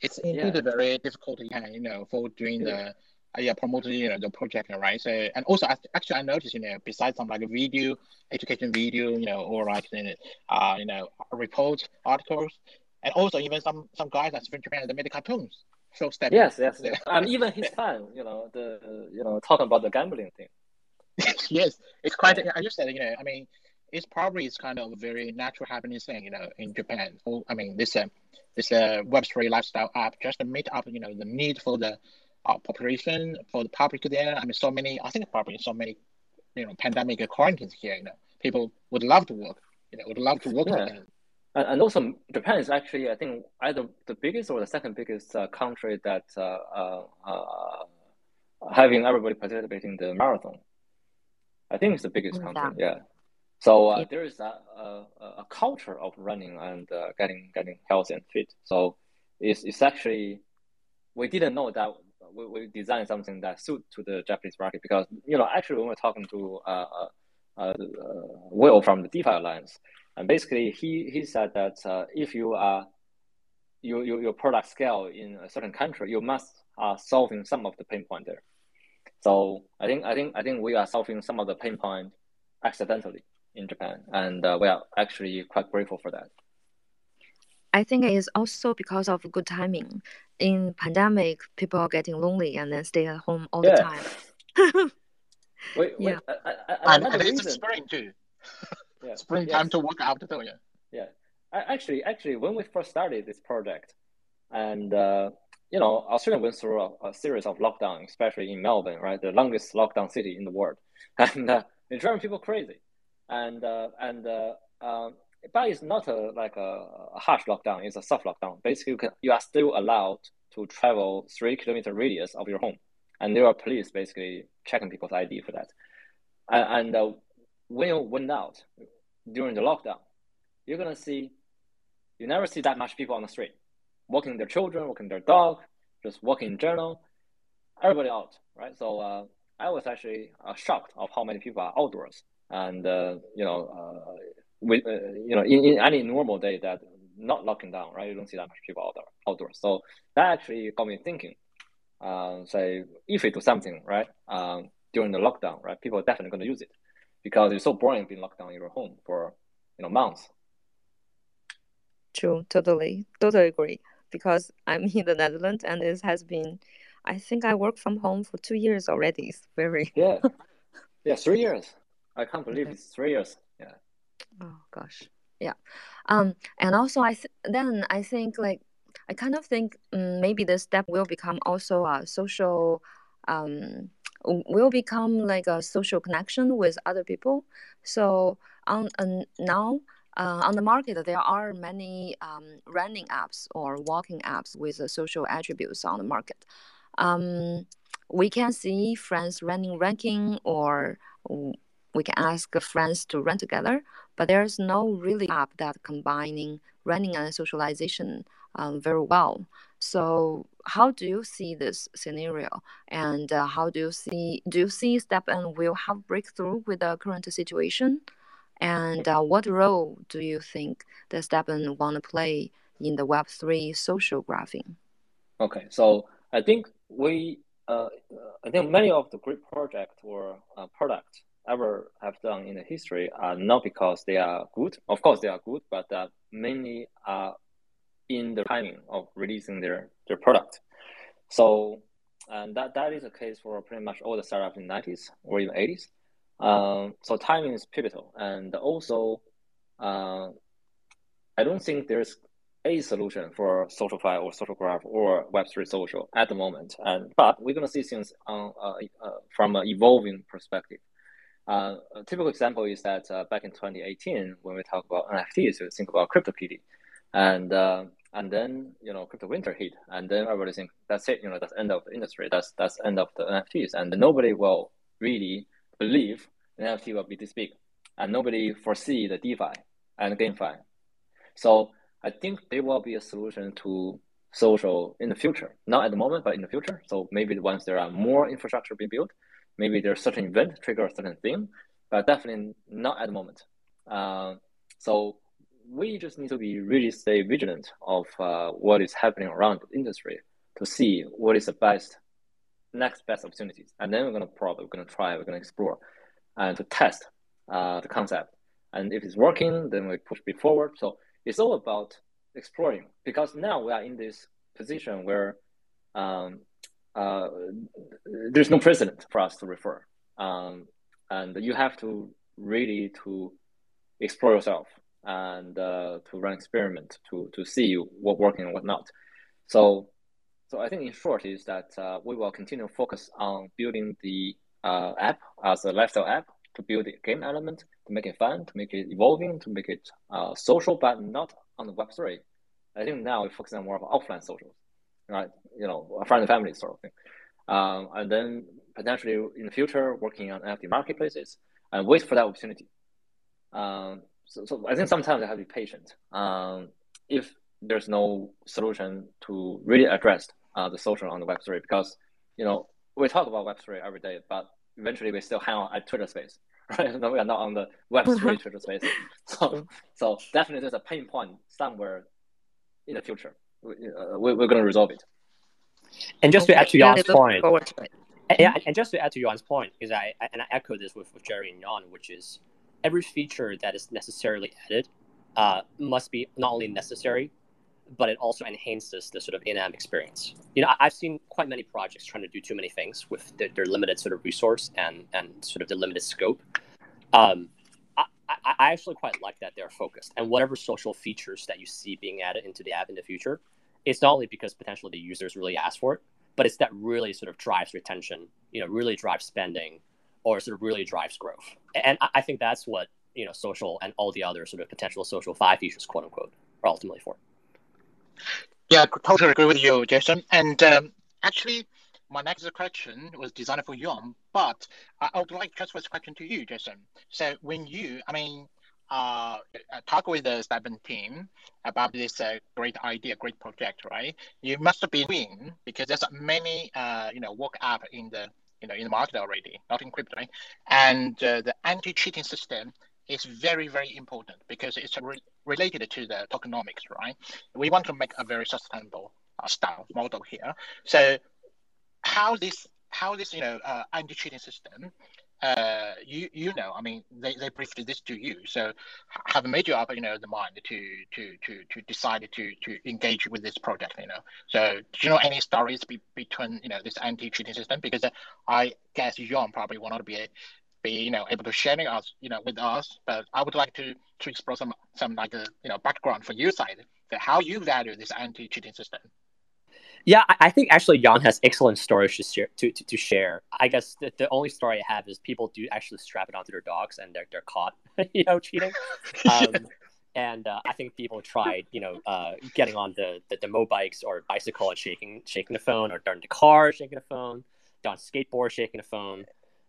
B: it's indeed yeah. very difficult, you know, for doing yeah. the. Uh, yeah, promoting you know the project, right? So and also actually I noticed you know besides some like a video, education video, you know, or like uh you know reports, articles, and also even some some guys that's from Japan they made the cartoons. So step.
C: Yes, yes, yes. and even his fan, you know, the you know talking about the gambling thing.
B: yes, it's quite. I just said you know I mean it's probably it's kind of a very natural happening thing, you know, in Japan. Oh, I mean, this uh, this uh, Web three lifestyle app just to meet up, you know, the need for the uh, population for the public there. I mean, so many. I think probably so many, you know, pandemic quarantines here. You know, people would love to work. You know, would love to work. Yeah.
C: And, and also, Japan is actually, I think, either the biggest or the second biggest uh, country that uh, uh, uh having everybody participating in the marathon. I think it's the biggest country. Yeah. So uh, there is a, a, a, culture of running and uh, getting getting healthy and fit. So it's, it's actually we didn't know that we, we designed something that suit to the Japanese market because you know actually when we're talking to uh, uh, uh Will from the DeFi Alliance, and basically he he said that uh, if you are you, you, your product scale in a certain country, you must are solving some of the pain point there. So I think I think I think we are solving some of the pain point accidentally in Japan, and uh, we are actually quite grateful for that.
A: I think it is also because of good timing. In pandemic, people are getting lonely and then stay at home all yeah. the
C: time. wait, wait, yeah. I, I,
B: I, and, and it's spring too. Yeah. Springtime yes. to work out too. Yeah.
C: Yeah. Actually, actually, when we first started this project, and uh, you know, Australia went through a, a, series of lockdown, especially in Melbourne, right, the longest lockdown city in the world, and uh, it drove people crazy and uh, and uh, um, but it's not a like a, a, harsh lockdown. It's a soft lockdown. Basically, you can you are still allowed to travel three kilometer radius of your home, and there are police basically checking people's ID for that. And, and uh, when you went out during the lockdown, you're gonna see you never see that much people on the street, walking their children, walking their dog, just walking in general. Everybody out, right? So uh, I was actually uh, shocked of how many people are outdoors and uh, you know, uh, with uh, you know, in, in any normal day that not locking down, right? You don't see that much people outdoor, outdoors. So that actually got me thinking. Um, say if we do something right um, during the lockdown, right, people are definitely going to use it because it's so boring being locked down in your home for you know months.
A: True, totally, totally agree. Because I'm in the Netherlands and this has been, I think I work from home for two years already. It's very
C: yeah, yeah, three years. I can't believe okay. it's three years. Yeah.
A: Oh gosh. Yeah. Um, and also I th- then I think like I kind of think um, maybe the step will become also a social um will become like a social connection with other people. So on uh, now uh, on the market, there are many um, running apps or walking apps with uh, social attributes on the market. Um, we can see friends running ranking or we can ask friends to run together, but there's no really app that combining running and socialization um, very well. So how do you see this scenario, and uh, how do you see do you see STEPN will have breakthrough with the current situation, and uh, what role do you think the STEPN want to play in the Web three social graphing?
C: Okay, so I think we uh, I think many of the great project or uh, product ever have done in the history are not because they are good. Of course, they are good, but uh, mainly are in the timing of releasing their their product. So, and that that is the case for pretty much all the startups in the 90s or even 80s. Um, so timing is pivotal, and also, uh, I don't think there's a solution for SocialFi or social graph or Web3 social at the moment. And but we're gonna see things on, uh, uh, from an evolving perspective. Uh, a typical example is that uh, back in 2018, when we talk about NFTs, we think about CryptoKitty, and uh, and then you know crypto winter hit, and then everybody think that's it, you know that's end of the industry, that's that's end of the NFTs, and nobody will really believe NFT will be this big, and nobody foresee the DeFi and GameFi. So I think there will be a solution to social in the future, not at the moment, but in the future. So maybe once there are more infrastructure being built, maybe there's certain event trigger a certain thing, but definitely not at the moment. Uh, so we just need to be really stay vigilant of uh, what is happening around the industry to see what is the best next best opportunities, and then we're gonna probably we're gonna try, we're gonna explore, and to test uh, the concept. And if it's working, then we push it forward. So it's all about exploring because now we are in this position where um, uh, there's no precedent for us to refer, um, and you have to really to explore yourself and uh, to run experiment to to see what working and what not. So, so I think in short is that uh, we will continue to focus on building the uh, app as a lifestyle app to build the game element, to make it fun, to make it evolving, to make it uh, social, but not on the Web three. I think now we're focusing on more of offline socials right? You know, a friend and family sort of thing. Um, and then potentially in the future, working on NFT marketplaces and wait for that opportunity. Um, so, so I think sometimes I have to be patient. Um, if there's no solution to really address uh, the social on the Web3, because, you know, we talk about Web3 every day, but eventually we still hang out at Twitter space, right? no, we are not on the Web3 Twitter space. So, so definitely there's a pain point somewhere in the future uh, we're, we're going to resolve it.
D: And just okay. to add to Yawn's point, to yeah, and just to add to Yawn's point, because I, I, and I echo this with, with Jerry and Yawn, which is every feature that is necessarily added uh, must be not only necessary, but it also enhances the sort of in-app experience. You know, I've seen quite many projects trying to do too many things with their, their limited sort of resource and and sort of the limited scope. Um, I, I actually quite like that they're focused. And whatever social features that you see being added into the app in the future, it's not only because potentially the users really ask for it, but it's that really sort of drives retention, you know, really drives spending or sort of really drives growth. And I, I think that's what, you know, social and all the other sort of potential SocialFi features, quote unquote, are ultimately for.
B: Yeah, totally agree with you, Jason. And um, actually, my next question was designed for Yawn, but I would like to transfer this question to you, Jason. So when you, I mean, uh, talk with the STEPN team about this uh, great idea, great project, right? You must be doing because there's many, uh, you know, work app in the, you know, in the market already, not in crypto, right? And uh, the anti-cheating system is very, very important because it's re- related to the tokenomics, right? We want to make a very sustainable uh, style model here. So how this how this you know uh, anti-cheating system uh, you you know, I mean, they, they briefed this to you, so have made you up, you know, the mind to to to to decide to to engage with this project, you know. So do you know any stories be, between you know this anti-cheating system? Because uh, I guess John probably will not be be you know able to sharing us you know with us, but I would like to to explore some some like a uh, you know background from your side, that how you value this anti-cheating system.
D: Yeah, I think actually Yawn has excellent stories to share. To, to, to share. I guess the, the only story I have is people do actually strap it onto their dogs and they're, they're caught, you know, cheating. Um, and uh, I think people tried, you know, uh, getting on the, the, the mobikes or bicycle and shaking shaking the phone, or in the car shaking the phone, on skateboard shaking the phone.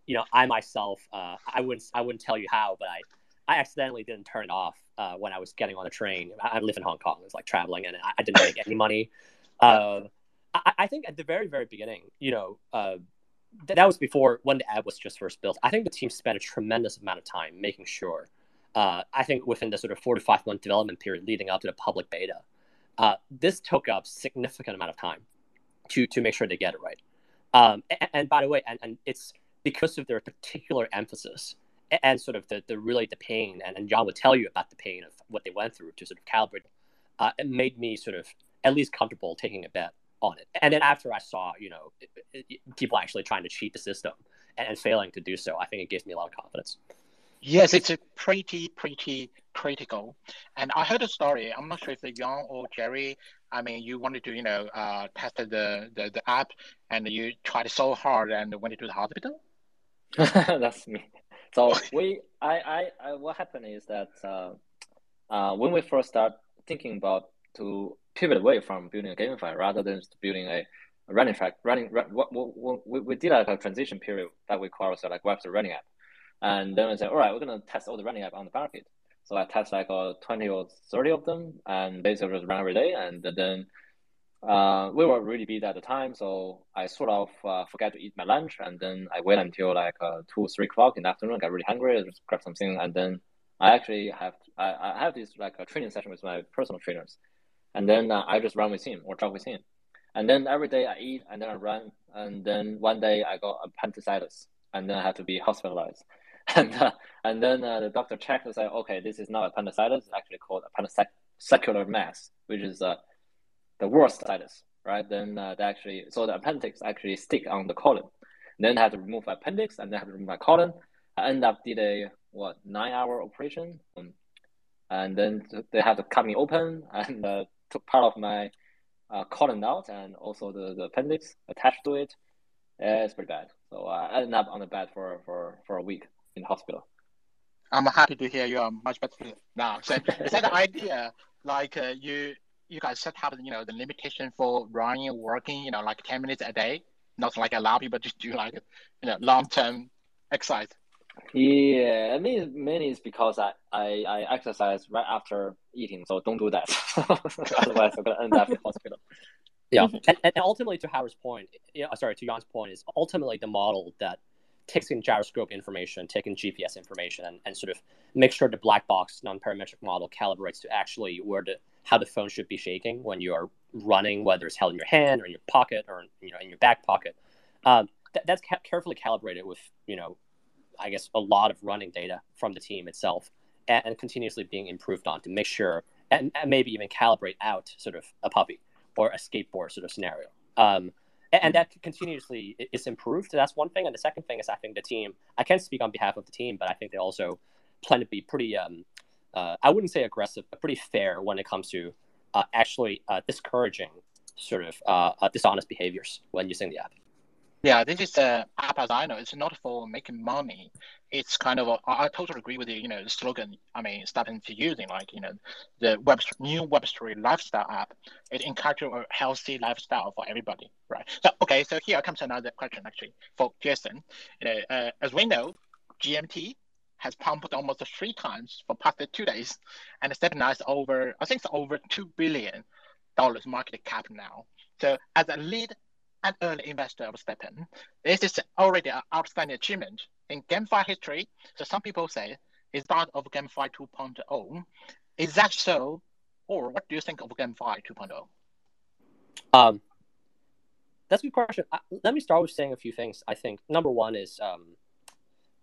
D: You know, I myself, uh, I wouldn't I wouldn't tell you how, but I I accidentally didn't turn it off uh, when I was getting on the train. I, I live in Hong Kong. It's like traveling, and I, I didn't make any money. I, I think at the very, very beginning, you know, uh, th- that was before when the app was just first built. I think the team spent a tremendous amount of time making sure. Uh, I think within the sort of four to five month development period leading up to the public beta, uh, this took up significant amount of time to to make sure they get it right. Um, and, and, by the way, and, and it's because of their particular emphasis and sort of the, the really the pain, and, and John would tell you about the pain of what they went through to sort of calibrate. Uh, it made me sort of at least comfortable taking a bet on it. And then after I saw, you know, it, it, people actually trying to cheat the system and, and, failing to do so, I think it gives me a lot of confidence.
B: Yes, it's a pretty, pretty critical. And I heard a story. I'm not sure if it's Yawn or Jerry. I mean, you wanted to, you know, uh, test the, the, the app and you tried so hard and went to the hospital.
C: That's me. So we, I, I, I, what happened is that uh, uh, when we first start thinking about to pivot away from building a gamify rather than just building a, running track, running, what, we, we did like a transition period that we call ourselves like Web3 running app. And then we said, all right, we're going to test all the running app on the market. So I test like uh, 20 or 30 of them and basically just run every day. And then uh, we were really busy at the time. So I sort of uh, forgot to eat my lunch. And then I wait until like uh, 2 or 3 o'clock in the afternoon, got really hungry, just grab something. And then I actually have, I, I have this like a training session with my personal trainers. And then uh, I just run with him or jog with him. And then every day I eat and then I run. And then one day I got appendicitis and then I had to be hospitalized. and uh, and then uh, the doctor checked and said, okay, this is not appendicitis. It's actually called appendicular mass, which is uh, the worst situs, right? Then uh, they actually so the appendix actually stick on the colon. Then I had to remove my appendix and then I had to remove my colon. I end up did a what nine hour operation, and then they had to cut me open and uh, took part of my uh, colon out and also the, the appendix attached to it. it's pretty bad. So uh, I ended up on the bed for, for, for a week in hospital.
B: I'm happy to hear you are much better now. So is that the idea? Like uh, you you guys set up, you know, the limitation for running and working, you know, like 10 minutes a day, not like a lot of people just do like, you know, long term exercise.
C: Yeah, I mean, mainly it's because I, I, I exercise right after eating, so don't do that. Otherwise, I'm gonna end up in hospital.
D: Yeah, and, and ultimately, to Howard's point, yeah, sorry, to Yawn's point, is ultimately the model that takes in gyroscope information, taking GPS information, and, and sort of make sure the black box non-parametric model calibrates to actually where the how the phone should be shaking when you are running, whether it's held in your hand or in your pocket or you know in your back pocket. Um, th- that's ca- carefully calibrated with you know, I guess a lot of running data from the team itself, and, and continuously being improved on to make sure and, and, maybe even calibrate out sort of a puppy or a skateboard sort of scenario. Um, and that continuously is improved. That's one thing. And the second thing is, I think the team. I can't speak on behalf of the team, but I think they also plan to be pretty. Um, uh, I wouldn't say aggressive, but pretty fair when it comes to uh, actually uh, discouraging sort of uh, uh, dishonest behaviors when using the app.
B: Yeah, this is the app as I know. It's not for making money. It's kind of I totally agree with you. You know, the slogan. I mean, starting to using like you know, the web new Web3 lifestyle app. It encourages a healthy lifestyle for everybody, right? So okay, so here comes another question actually for Jason. You know, uh, as we know, GMT has pumped almost three times for past two days, and stabilized over I think it's over two billion dollars market cap now. So as a lead an early investor of STEPN. This is already an outstanding achievement in GameFi history. So some people say it's part of GameFi 2.0. Is that so? Or what do you think of GameFi 2.0?
D: Um, that's a good question. let me start with saying a few things. I think number one is um,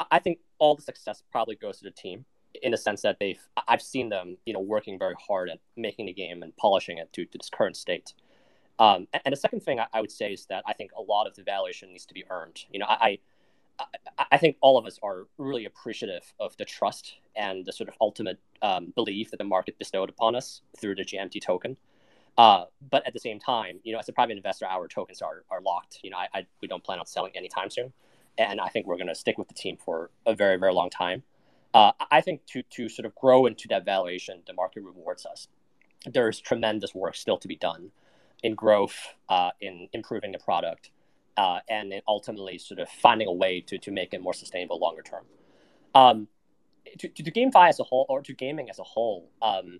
D: I think all the success probably goes to the team in the sense that they've I've seen them you know working very hard at making the game and polishing it to, to this current state. Um, and the second thing I, would say is that I think a lot of the valuation needs to be earned. You know, I, I, I think all of us are really appreciative of the trust and the sort of ultimate um, belief that the market bestowed upon us through the GMT token. Uh, but at the same time, you know, as a private investor, our tokens are, are locked. You know, I, I we don't plan on selling anytime soon, and I think we're going to stick with the team for a very very long time. Uh, I think to to sort of grow into that valuation, the market rewards us. There's tremendous work still to be done in growth, uh, in improving the product, uh, and ultimately sort of finding a way to, to make it more sustainable longer term. Um, to, to, to GameFi as a whole, or to gaming as a whole, um,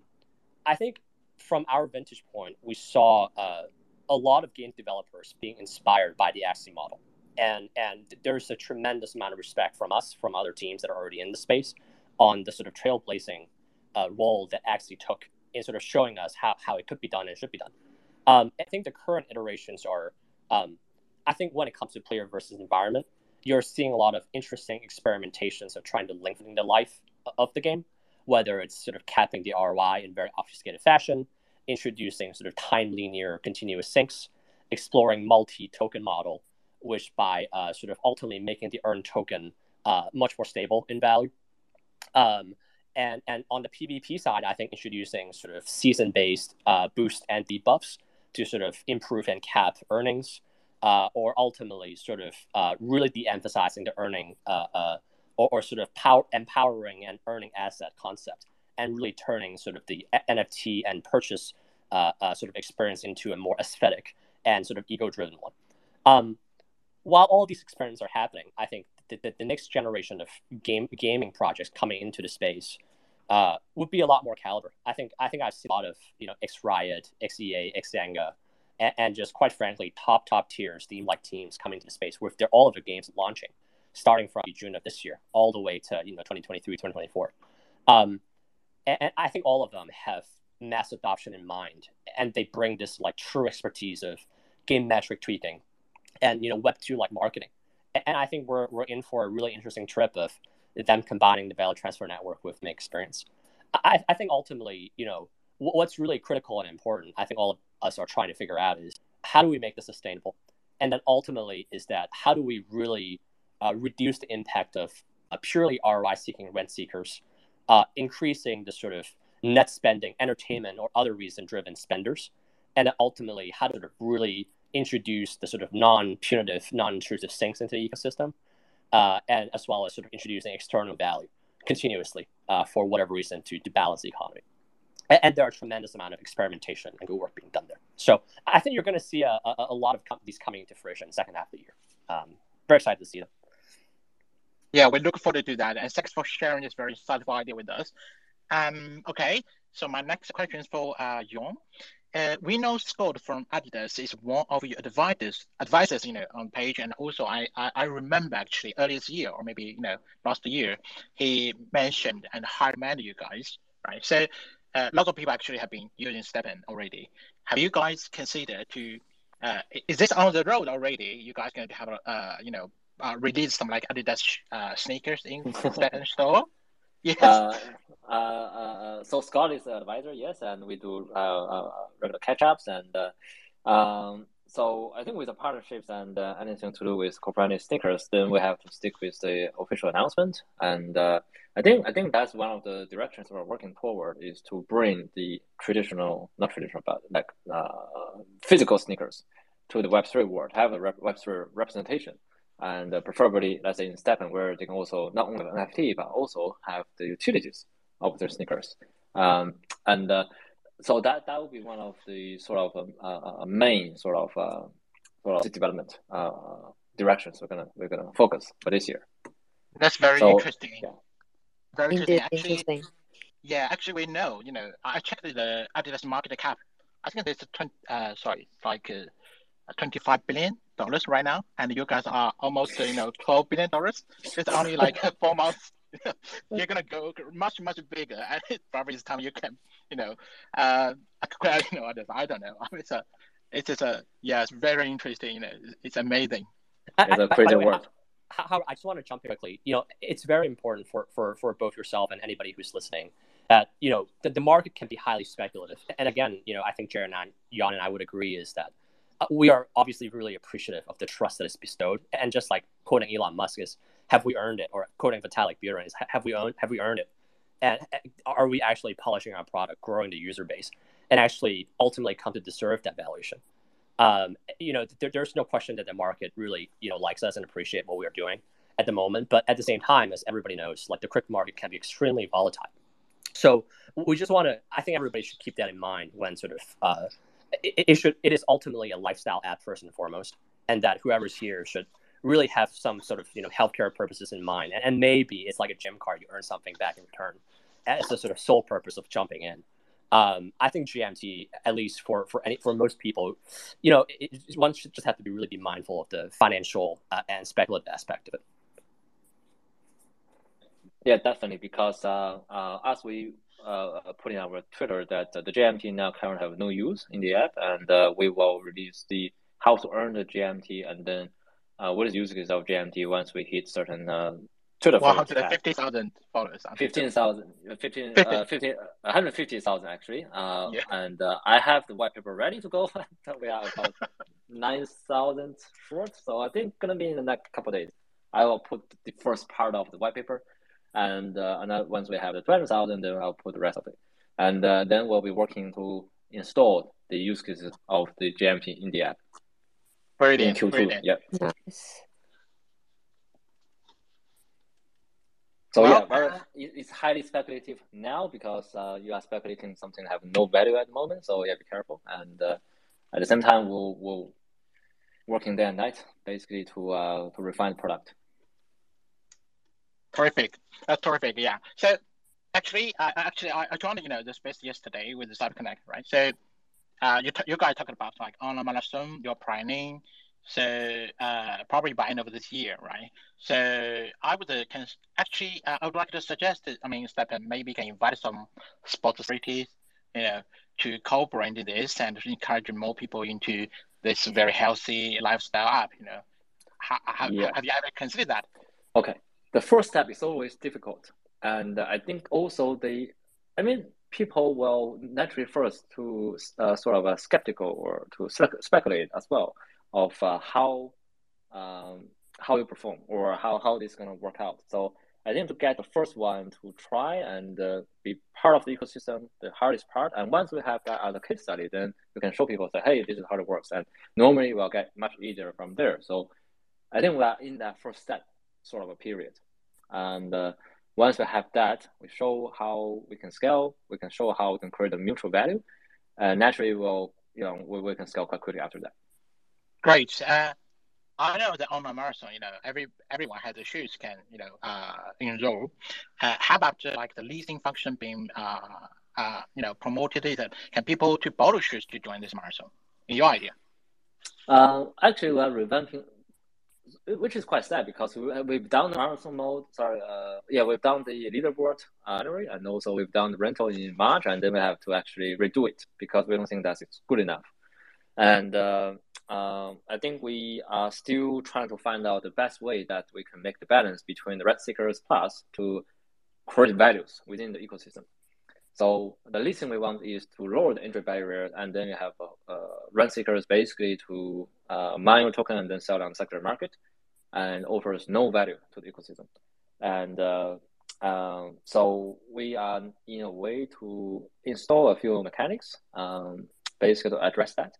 D: I think from our vantage point, we saw uh, a lot of game developers being inspired by the Axie model. And, and there's a tremendous amount of respect from us, from other teams that are already in the space, on the sort of trailblazing uh, role that Axie took in sort of showing us how, how it could be done and should be done. Um, I think the current iterations are, um, I think when it comes to player versus environment, you're seeing a lot of interesting experimentations of trying to lengthen the life of the game, whether it's sort of capping the ROI in very obfuscated fashion, introducing sort of time linear continuous sinks, exploring multi token model, which by uh, sort of ultimately making the earned token uh, much more stable in value. Um, and and on the PvP side, I think introducing sort of season based uh, boost and debuffs to sort of improve and cap earnings, uh, or ultimately sort of uh, really de-emphasizing the earning uh, uh, or, or, sort of power empowering and earning asset concept, and really turning sort of the NFT and purchase uh, sort of experience into a more aesthetic and sort of ego driven one. Um, while all these experiments are happening, I think the, the, the next generation of game gaming projects coming into the space uh, would be a lot more caliber. I think I think I've seen a lot of you know X Riot, XEA, Xanga, and, and just quite frankly top top tier Steam like teams coming to the space with their all of their games launching, starting from June of this year all the way to you know 2023, 2024. Um, and, and I think all of them have mass adoption in mind, and they bring this like true expertise of game metric tweaking and you know Web two like marketing. And I think we're we're in for a really interesting trip of them combining the value transfer network with Make Experience. I, I think ultimately, you know, what's really critical and important, I think all of us are trying to figure out is how do we make this sustainable? And then ultimately is that how do we really uh, reduce the impact of uh, purely ROI seeking rent seekers, uh, increasing the sort of net spending, entertainment, or other reason driven spenders, and ultimately how to really introduce the sort of non-punitive, non-intrusive sinks into the ecosystem, uh, and as well as sort of introducing external value continuously uh, for whatever reason to, to balance the economy. And, and, there are a tremendous amount of experimentation and good work being done there. So I think you're going to see a, a, a, lot of companies coming into fruition in the second half of the year. Um, very excited to see them.
B: Yeah, we look forward to that. And thanks for sharing this very insightful idea with us. Um, okay, so my next question is for uh, Jon. Uh, we know Scott from Adidas is one of your advisors, advisors, you know, on page, and also I, I, I remember actually earlier this year or maybe you know last year he mentioned and hired many you guys, right? So uh, lots of people actually have been using STEPN already. Have you guys considered to? Uh, is this on the road already? You guys going to have a uh, you know uh, release some like Adidas uh, sneakers in STEPN store?
C: Yes. Uh, uh, uh, so Scott is the advisor, yes, and we do regular catch-ups and um, so I think with the partnerships and uh, anything to do with co-branded stickers, then we have to stick with the official announcement. And uh, I think I think that's one of the directions we're working toward is to bring the traditional, not traditional, but like uh, physical sneakers to the Web three world, have a Web three representation and uh, preferably let's say in STEPN where they can also not only have NFT but also have the utilities of their sneakers. Um, and uh, so that that would be one of the sort of um, uh, uh main sort of uh, sort of development uh, directions we're gonna we're gonna focus for this year.
B: That's very so, interesting.
A: Yeah. Very interesting. Actually, interesting.
B: Yeah, actually, we know. You know, I checked the Adidas market cap. I think it's a twenty. Uh, sorry, like uh, twenty-five billion dollars right now, and you guys are almost you know twelve billion dollars. It's only like four months. You're gonna go much much bigger, and probably this time you can you know uh acquire you know others. I don't know. It's a it's just a yeah, it's very interesting. You know, it's amazing.
C: It's a crazy world.
D: How, how, I just want to jump in quickly. You know, it's very important for, for, for both yourself and anybody who's listening that you know the, the market can be highly speculative. And again, you know, I think Jared and I, Jon and I would agree is that we are obviously really appreciative of the trust that is bestowed. And just like quoting Elon Musk is, have we earned it? Or quoting Vitalik Buterin is, have we earned, have we earned it? And are we actually polishing our product, growing the user base, and actually ultimately come to deserve that valuation? Um, you know, there, there's no question that the market really, you know, likes us and appreciate what we are doing at the moment. But at the same time, as everybody knows, like the crypto market can be extremely volatile. So we just want to, I think everybody should keep that in mind when sort of uh, it, it should it is ultimately a lifestyle app first and foremost, and that whoever's here should really have some sort of you know healthcare purposes in mind, and, and maybe it's like a gym card you earn something back in return as the sort of sole purpose of jumping in. Um, I think GMT, at least for for any for most people, you know, it, one should just have to be really be mindful of the financial uh, and speculative aspect of it.
C: Yeah, definitely, because uh, uh, as we putting on our Twitter that the GMT now currently have no use in the app, and uh, we will release the how to earn the GMT, and then uh, what is use case of GMT once we hit certain uh, Twitter
B: One
C: followers
B: hundred
C: cap.
B: fifty thousand followers.
C: 15,000, 15,
B: 50.
C: uh, 15, 150,000 actually. Uh,
B: Yeah.
C: And uh, I have the white paper ready to go. we are about 9,000 short. So I think gonna be in the next couple of days. I will put the first part of the white paper. And, uh, and once we have the 20,000, then I'll put the rest of it. And uh, then we'll be working to install the use cases of the GMT in the app in Q2.
B: Brilliant.
C: Yeah.
A: Nice.
C: So
B: Well,
C: yeah, very,
B: uh,
C: it's highly speculative now because uh, you are speculating something have no value at the moment. So yeah, be careful. And uh, at the same time, we'll we'll working day and night basically to uh, to refine the product.
B: Terrific. That's terrific. Yeah. So actually, I I- actually I, I joined you know the space yesterday with the CyberConnect, right? So uh, you t- you guys talking about like online marathon, you're planning. So uh, probably by end of this year, right? So I would uh, can actually uh, I would like to suggest that, I mean STEPN maybe can invite some sports authorities, you know, to cooperate in this and encourage more people into this very healthy lifestyle app. You know, how, how,
C: Yeah.
B: have you ever considered that?
C: Okay, the first step is always difficult, and I think also the, I mean, people will naturally first to uh, sort of a skeptical or to speculate as well of uh, how um, how you perform or how how this is gonna work out. So I think to get the first one to try and uh, be part of the ecosystem, the hardest part. And once we have that as a case study, then we can show people say, hey, this is how it works. And normally we'll get much easier from there. So I think we are in that first step sort of a period. And uh, once we have that, we show how we can scale, we can show how we can create a mutual value. And naturally, we'll, you know, we, we can scale quite quickly after that.
B: Great. Uh, I know that on online marathon, you know, every everyone has the shoes can, you know, uh, enroll. Uh, how about uh, like the leasing function being, uh, uh, you know, promoted? Is that can people to borrow shoes to join this marathon? In your idea?
C: Uh, actually, we are revamping, which is quite sad because we, we've done the marathon mode. Sorry, uh, yeah, we've done the leaderboard uh, and also we've done the rental in March, and then we have to actually redo it because we don't think that's good enough. And uh, um, I think we are still trying to find out the best way that we can make the balance between the red seekers plus to create values within the ecosystem. So the least thing we want is to lower the entry barrier, and then you have uh, rent seekers basically to uh, mine your token and then sell on secondary market, and offers no value to the ecosystem. And uh, um, so we are in a way to install a few mechanics, um, basically to address that.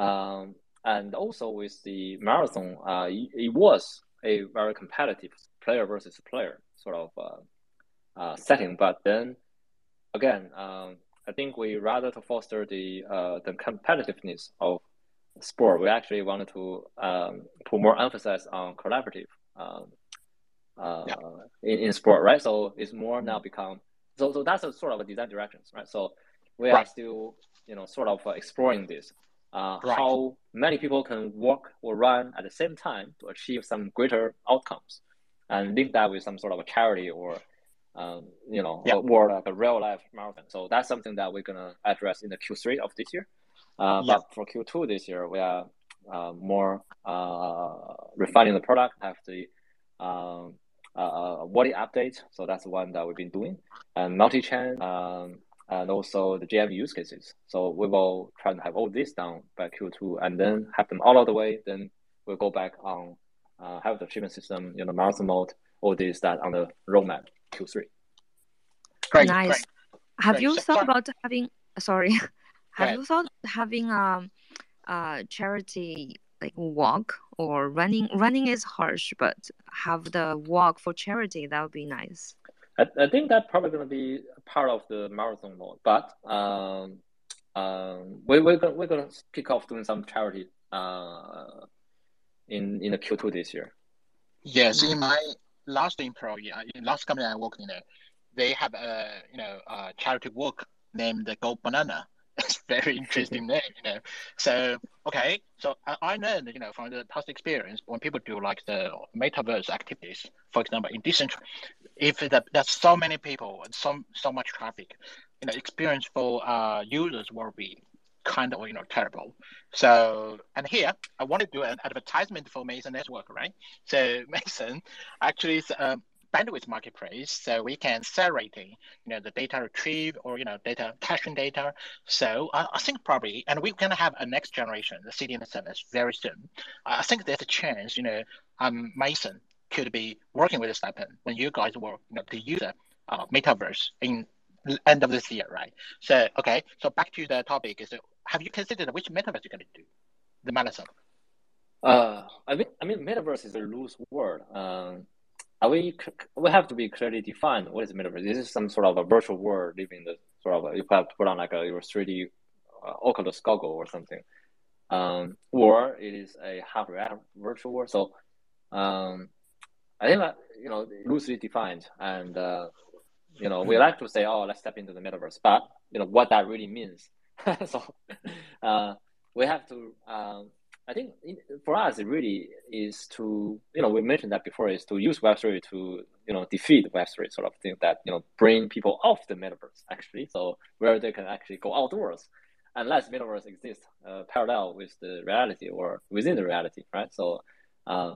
C: Um, and also with the marathon, uh, it, it, was a very competitive player versus player sort of uh, uh, setting, but then again, um, I think we rather to foster the uh, the competitiveness of sport. We actually wanted to um, put more emphasis on collaborative um, uh,
B: yeah.
C: in, in sport, right? So it's more now become so so that's a sort of a design directions, right? So we
B: right.
C: are still you know sort of uh, exploring this. Uh,
B: right.
C: How many people can walk or run at the same time to achieve some greater outcomes, and link that with some sort of a charity or um, you know,
B: yeah.
C: or like a real life marathon. So that's something that we're gonna address in the Q3 of this year. Uh,
B: yeah.
C: But for Q2 this year, we are uh, more uh, refining the product, have the um, wallet update. So that's the one that we've been doing, and multi-chain, um, and also the GM use cases. So we will try to have all this done by Q2, and then have them all of the way. Then we'll go back on uh, have the achievement system, you know, marathon mode, all this that on the roadmap. Q3.
B: Great,
A: nice.
B: Great.
A: Have
B: great.
A: you
B: so,
A: thought
B: sorry.
A: about having? Sorry, have you thought having um, a charity like walk or running? Running is harsh, but have the walk for charity that would be nice.
C: I, I think that's probably going to be part of the marathon mode, but um, um, we, we're gonna, we're going to kick off doing some charity uh, in in the Q2 this year.
B: Yes, in my last employee, in last company I worked in, uh, they have a you know a charity work named the Gold Banana. It's very interesting name, you know. So okay, so I, learned you know from the past experience when people do like the metaverse activities, for example, in decentral, if the, there's so many people and so so much traffic, you know, experience for uh, users will be kind of you know terrible. So and here I want to do an advertisement for Meson Network, right? So Meson actually is a bandwidth marketplace, so we can accelerating you know the data retrieve or you know data caching data. So uh, I think probably and we're gonna have a next generation the CDN service very soon. I think there's a chance you know um Meson could be working with STEPN when you guys work you know, to use a uh, metaverse in end of this year, right? So okay, so back to the topic is have you considered which metaverse you're going to do? The metaverse.
C: Uh, I mean, I mean, metaverse is a loose word. Um, we we have to be clearly defined. What is metaverse? This is some sort of a virtual world, living the sort of you have to put on like a your three D uh, Oculus goggle or something, um, or it is a half virtual world. So, um, I think that you know loosely defined, and uh, you know we like to say, oh, let's step into the metaverse, but you know what that really means so uh, we have to. Um, I think for us, it really is to you know we mentioned that before is to use Web three to you know defeat Web three sort of thing that you know bring people off the metaverse actually, so where they can actually go outdoors, unless metaverse exists uh, parallel with the reality or within the reality, right? So. Uh,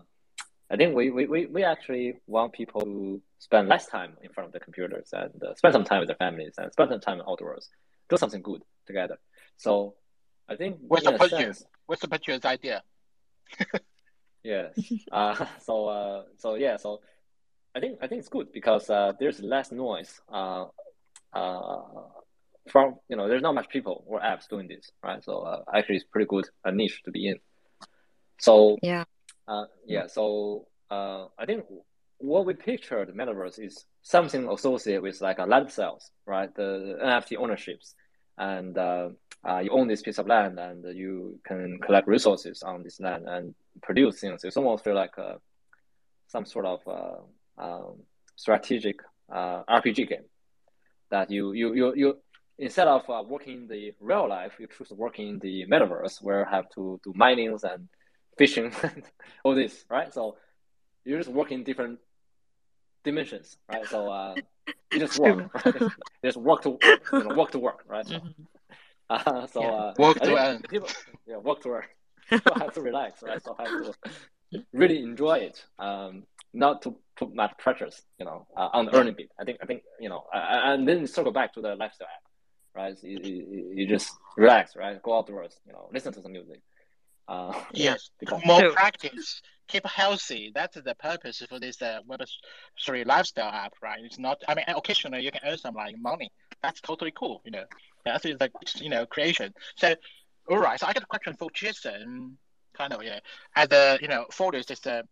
C: I think we, we, we actually want people to spend less time in front of the computers and uh, spend some time with their families and spend some time outdoors do something good together. So I think
B: what's the budget? What's the budget's idea?
C: yes. Uh, so uh, so yeah. So I think I think it's good because uh, there's less noise. Uh, uh, from you know, there's not much people or apps doing this, right? So uh, actually, it's pretty good a niche to be in. So
A: yeah,
C: uh, yeah. So uh, I think what we pictured metaverse is something associated with like a land sales, right? The NFT ownerships, and uh, uh, you own this piece of land, and you can collect resources on this land and produce things. It's almost feel like uh, some sort of uh, um, strategic uh, RPG game that you you you you instead of uh, working in the real life, you choose to work in the metaverse where you have to do minings and fishing and all this, right? So you're just work in different dimensions, right? So you just work, right? just work to you know, work to work, right? So, mm-hmm. uh, so yeah. uh,
B: work to earn.
C: People, yeah, work to earn. people have to relax, right? So I have to really enjoy it, um, not to put much pressures, you know, uh, on the earning bit. I think, I think, you know, and then circle back to the lifestyle app, right? So you, you, you, just relax, right? Go outdoors, you know, listen to some music.
B: Uh, yes, more practice keep healthy. That's the purpose for this uh, Web3 lifestyle app, right? It's not, I mean, occasionally you can earn some like money. That's totally cool, you know. That's the, you know, creation. So, all right. So I got a question for Jason, kind of, yeah. As a, you know, Folius is the,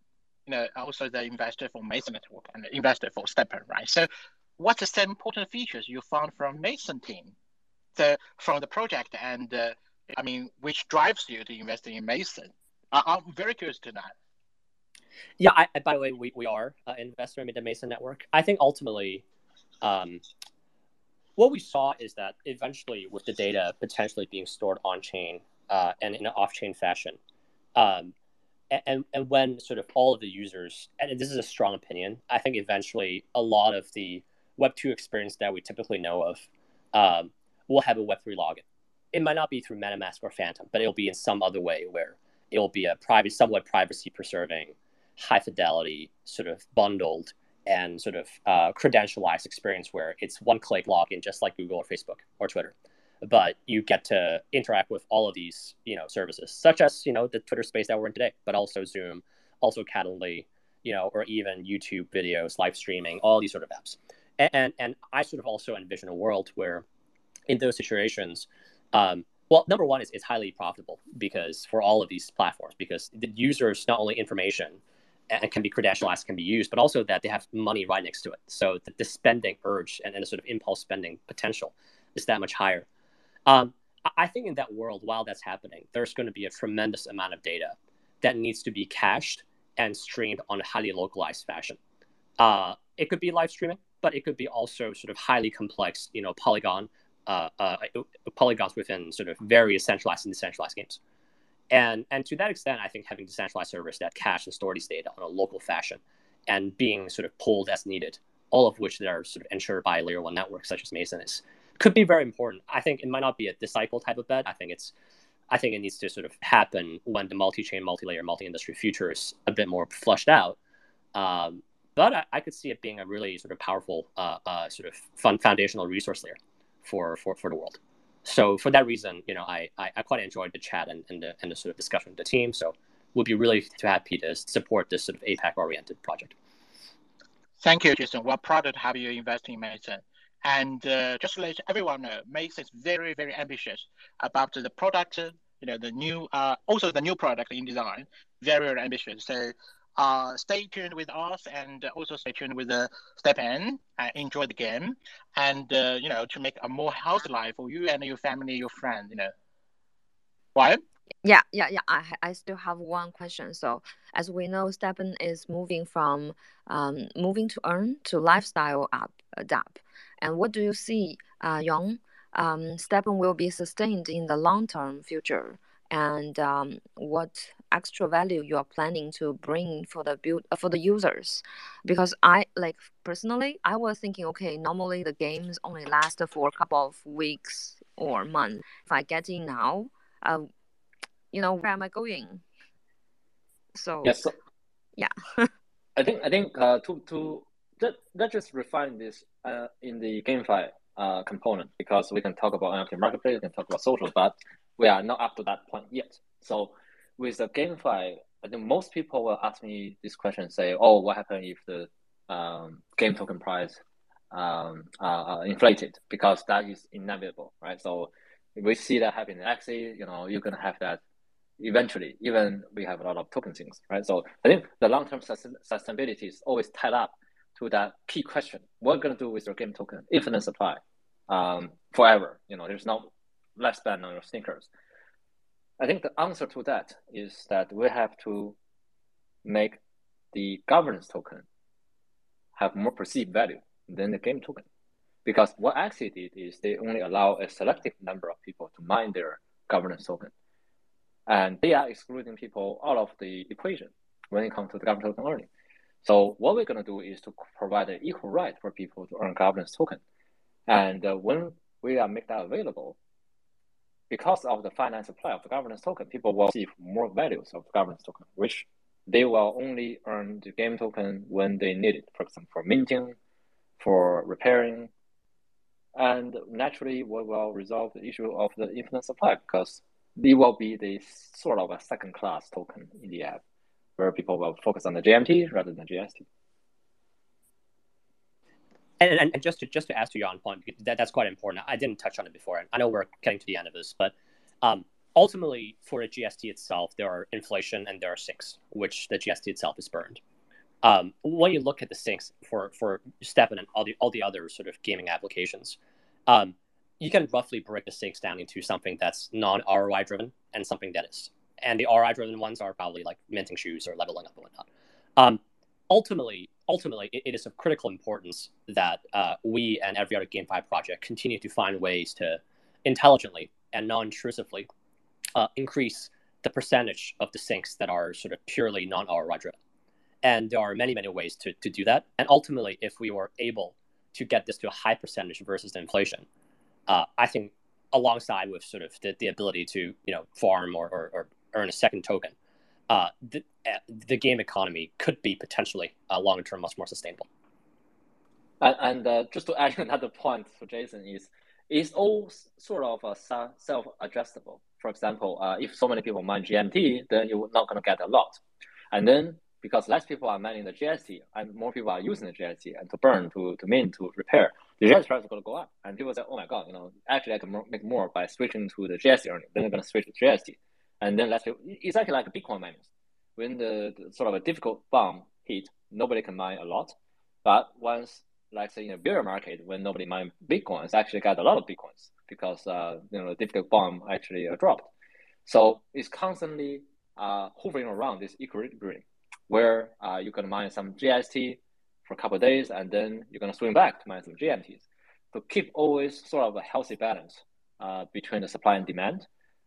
B: you know, also the investor for Meson Network and the investor for STEPN, right? So what's the some important features you found from Meson team? So from the project and, uh, I mean, which drives you to invest in Meson? I, I'm very curious to that.
D: Yeah, I, by the way, we, we are an investor in the Meson Network. I think ultimately, um, what we saw is that eventually, with the data potentially being stored on chain uh, and in an off chain fashion, um, and, and when sort of all of the users, and this is a strong opinion, I think eventually a lot of the Web2 experience that we typically know of um, will have a Web3 login. It might not be through MetaMask or Phantom, but it'll be in some other way where it'll be a private, somewhat privacy preserving high fidelity, sort of bundled and sort of uh, credentialized experience where it's one click login, just like Google or Facebook or Twitter. But you get to interact with all of these, you know, services, such as you know the Twitter space that we're in today, but also Zoom, also Calendly, you know, or even YouTube videos, live streaming, all these sort of apps. And and, and I sort of also envision a world where, in those situations, um, well, number one is it's highly profitable because for all of these platforms, because the users not only information and can be credentialized, can be used, but also that they have money right next to it. So the, the spending urge and, and the sort of impulse spending potential is that much higher. Um, I think in that world, while that's happening, there's going to be a tremendous amount of data that needs to be cached and streamed on a highly localized fashion. Uh, it could be live streaming, but it could be also sort of highly complex, you know, Polygon uh, uh, polygons within sort of various centralized and decentralized games. And and to that extent, I think having decentralized servers that cache and store these data on a local fashion and being sort of pulled as needed, all of which that are sort of ensured by layer one networks such as Meson is could be very important. I think it might not be a this cycle type of bet. I think it's I think it needs to sort of happen when the multi-chain, multi-layer, multi-industry future is a bit more flushed out. Um, but I, I, could see it being a really sort of powerful, uh, uh, sort of fun foundational resource layer for, for, for the world. So for that reason, you know, I, I, I quite enjoyed the chat and, and, the, and the sort of discussion with the team. So would be really too happy to support this sort of APAC oriented project.
B: Thank you, Jason. Proud to have you invest in Meson. And uh, just to let everyone know, Meson is very, very ambitious about the product, you know, the new, uh, also the new product in design, very, very ambitious. So uh, stay tuned with us and also stay tuned with uh, STEPN. Uh, enjoy the game and, uh, you know, to make a more healthy life for you and your family, your friends, you know. Why?
A: Yeah, yeah, yeah. I I still have one question. So as we know, STEPN is moving from um, moving to earn to lifestyle app adapt. And what do you see, uh, Yawn? Um, STEPN will be sustained in the long term future, and um, what extra value you are planning to bring for the build uh, for the users? Because I like personally, I was thinking, okay, normally the games only last for a couple of weeks or months. If I get in now, uh, you know where am i going so
C: yes so,
A: yeah
C: i think i think uh, to to let, let's just refine this uh, in the GameFi uh, component because we can talk about NFT marketplace, we can talk about social, but we are not up to that point yet. So with the GameFi, I think most people will ask me this question, say, "Oh, what happens if the um, game token price um, uh, inflated?" Because that is inevitable, right? So we see that happen in Axie. You know, you're gonna have that eventually, even we have a lot of token things, right? So I think the long-term sustainability is always tied up to that key question. What are to do with your game token? Infinite supply, um, forever. You know, there's no less ban on your sneakers. I think the answer to that is that we have to make the governance token have more perceived value than the game token. Because what Axie did is they only allow a selective number of people to mine their governance token and they are excluding people out of the equation when it comes to the governance token earning. So what we're going to do is to provide an equal right for people to earn governance token. And uh, when we are make that available, because of the finite supply of the governance token, people will receive more values of the governance token, which they will only earn the game token when they need it, for example, for minting, for repairing. And naturally, we will resolve the issue of the infinite supply because it will be the sort of a second class token in the app where people will focus on the GMT rather than GST.
D: And, and, and just to just to ask to your point, that, that's quite important. I didn't touch on it before, and I know we're getting to the end of this, but um, ultimately for the GST itself, there are inflation and there are sinks, which the GST itself is burned. Um, when you look at the sinks for for STEPN and all the all the other sort of gaming applications, um, you can roughly break the sinks down into something that's non ROI driven and something that is. And the ROI driven ones are probably like minting shoes or leveling up and whatnot. Um, ultimately, ultimately, it, it is of critical importance that uh, we and every other GameFi project continue to find ways to intelligently and non-intrusively uh, increase the percentage of the sinks that are sort of purely non-ROI driven. And there are many, many ways to, to do that. And ultimately, if we were able to get this to a high percentage versus the inflation, uh, I think alongside with sort of the, the ability to you know farm or, or, or earn a second token, uh, the, uh, the game economy could be potentially uh, long term much more sustainable.
C: And, and uh, just to add another point for Jason is it's all sort of uh, self adjustable. For example, uh, if so many people mine GMT, then you're not going to get a lot. And then because less people are mining the GST and more people are using the GST and to burn, to, to mint, to repair, the GST price is going to go up. And people say, oh my God, you know, actually I can make more by switching to the GST earning. Then they're going to switch to GST. And then it's actually like Bitcoin miners. When the, the, sort of a difficult bomb hit, nobody can mine a lot. But once, like say in a bear market, when nobody mine Bitcoins, actually got a lot of Bitcoins because, uh, you know, the difficult bomb actually uh, dropped. So it's constantly uh, hovering around this equilibrium where uh, you can mine some GST for a couple of days, and then you're going to swing back to mine some GMTs. To keep always sort of a healthy balance uh, between the supply and demand.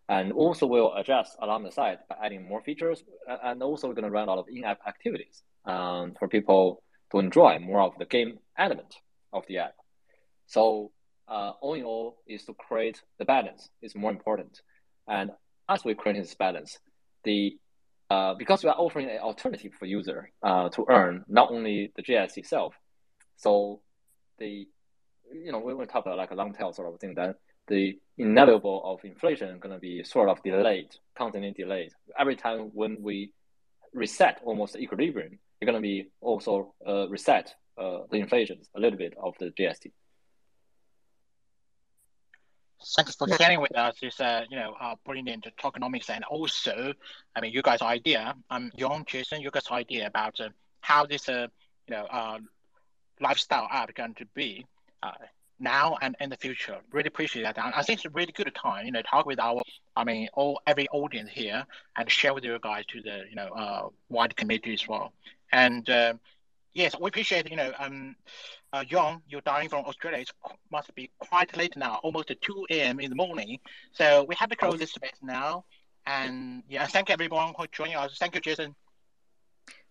C: And also we'll adjust along the side by adding more features. And also we're going to run a lot of in-app activities um, for people to enjoy more of the game element of the app. So uh, all in all, is to create the balance is more important. And as we create this balance, the uh, because we are offering an alternative for user uh, to earn not only the GST itself, so the you know we talk about like a long tail sort of thing, that the inevitable of inflation going to be sort of delayed, constantly delayed. Every time when we reset almost equilibrium, you're going to be also uh, reset uh, the inflation a little bit of the GST.
B: Thanks for sharing with us this, uh, you know, uh, brilliant tokenomics and also, I mean, you guys' idea, um, Yawn, Jason, you guys' idea about uh, how this, uh, you know, uh, lifestyle app going to be uh, now and in the future. Really appreciate that. And I think it's a really good time, you know, talk with our, I mean, all every audience here and share with you guys to the, you know, uh, wide community as well. And uh, yes, we appreciate, you know, um, uh, Yawn, you're dialing from Australia. It must be quite late now, almost 2 a.m. in the morning. So we have to close this space now. And yeah, thank everyone for joining us. Thank you, Jason.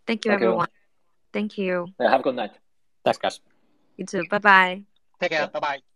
A: Thank you,
C: Thank you.
A: everyone. Thank you.
C: Yeah, have a good night.
D: Thanks, guys.
A: You too. Bye bye.
B: Take care. Bye bye.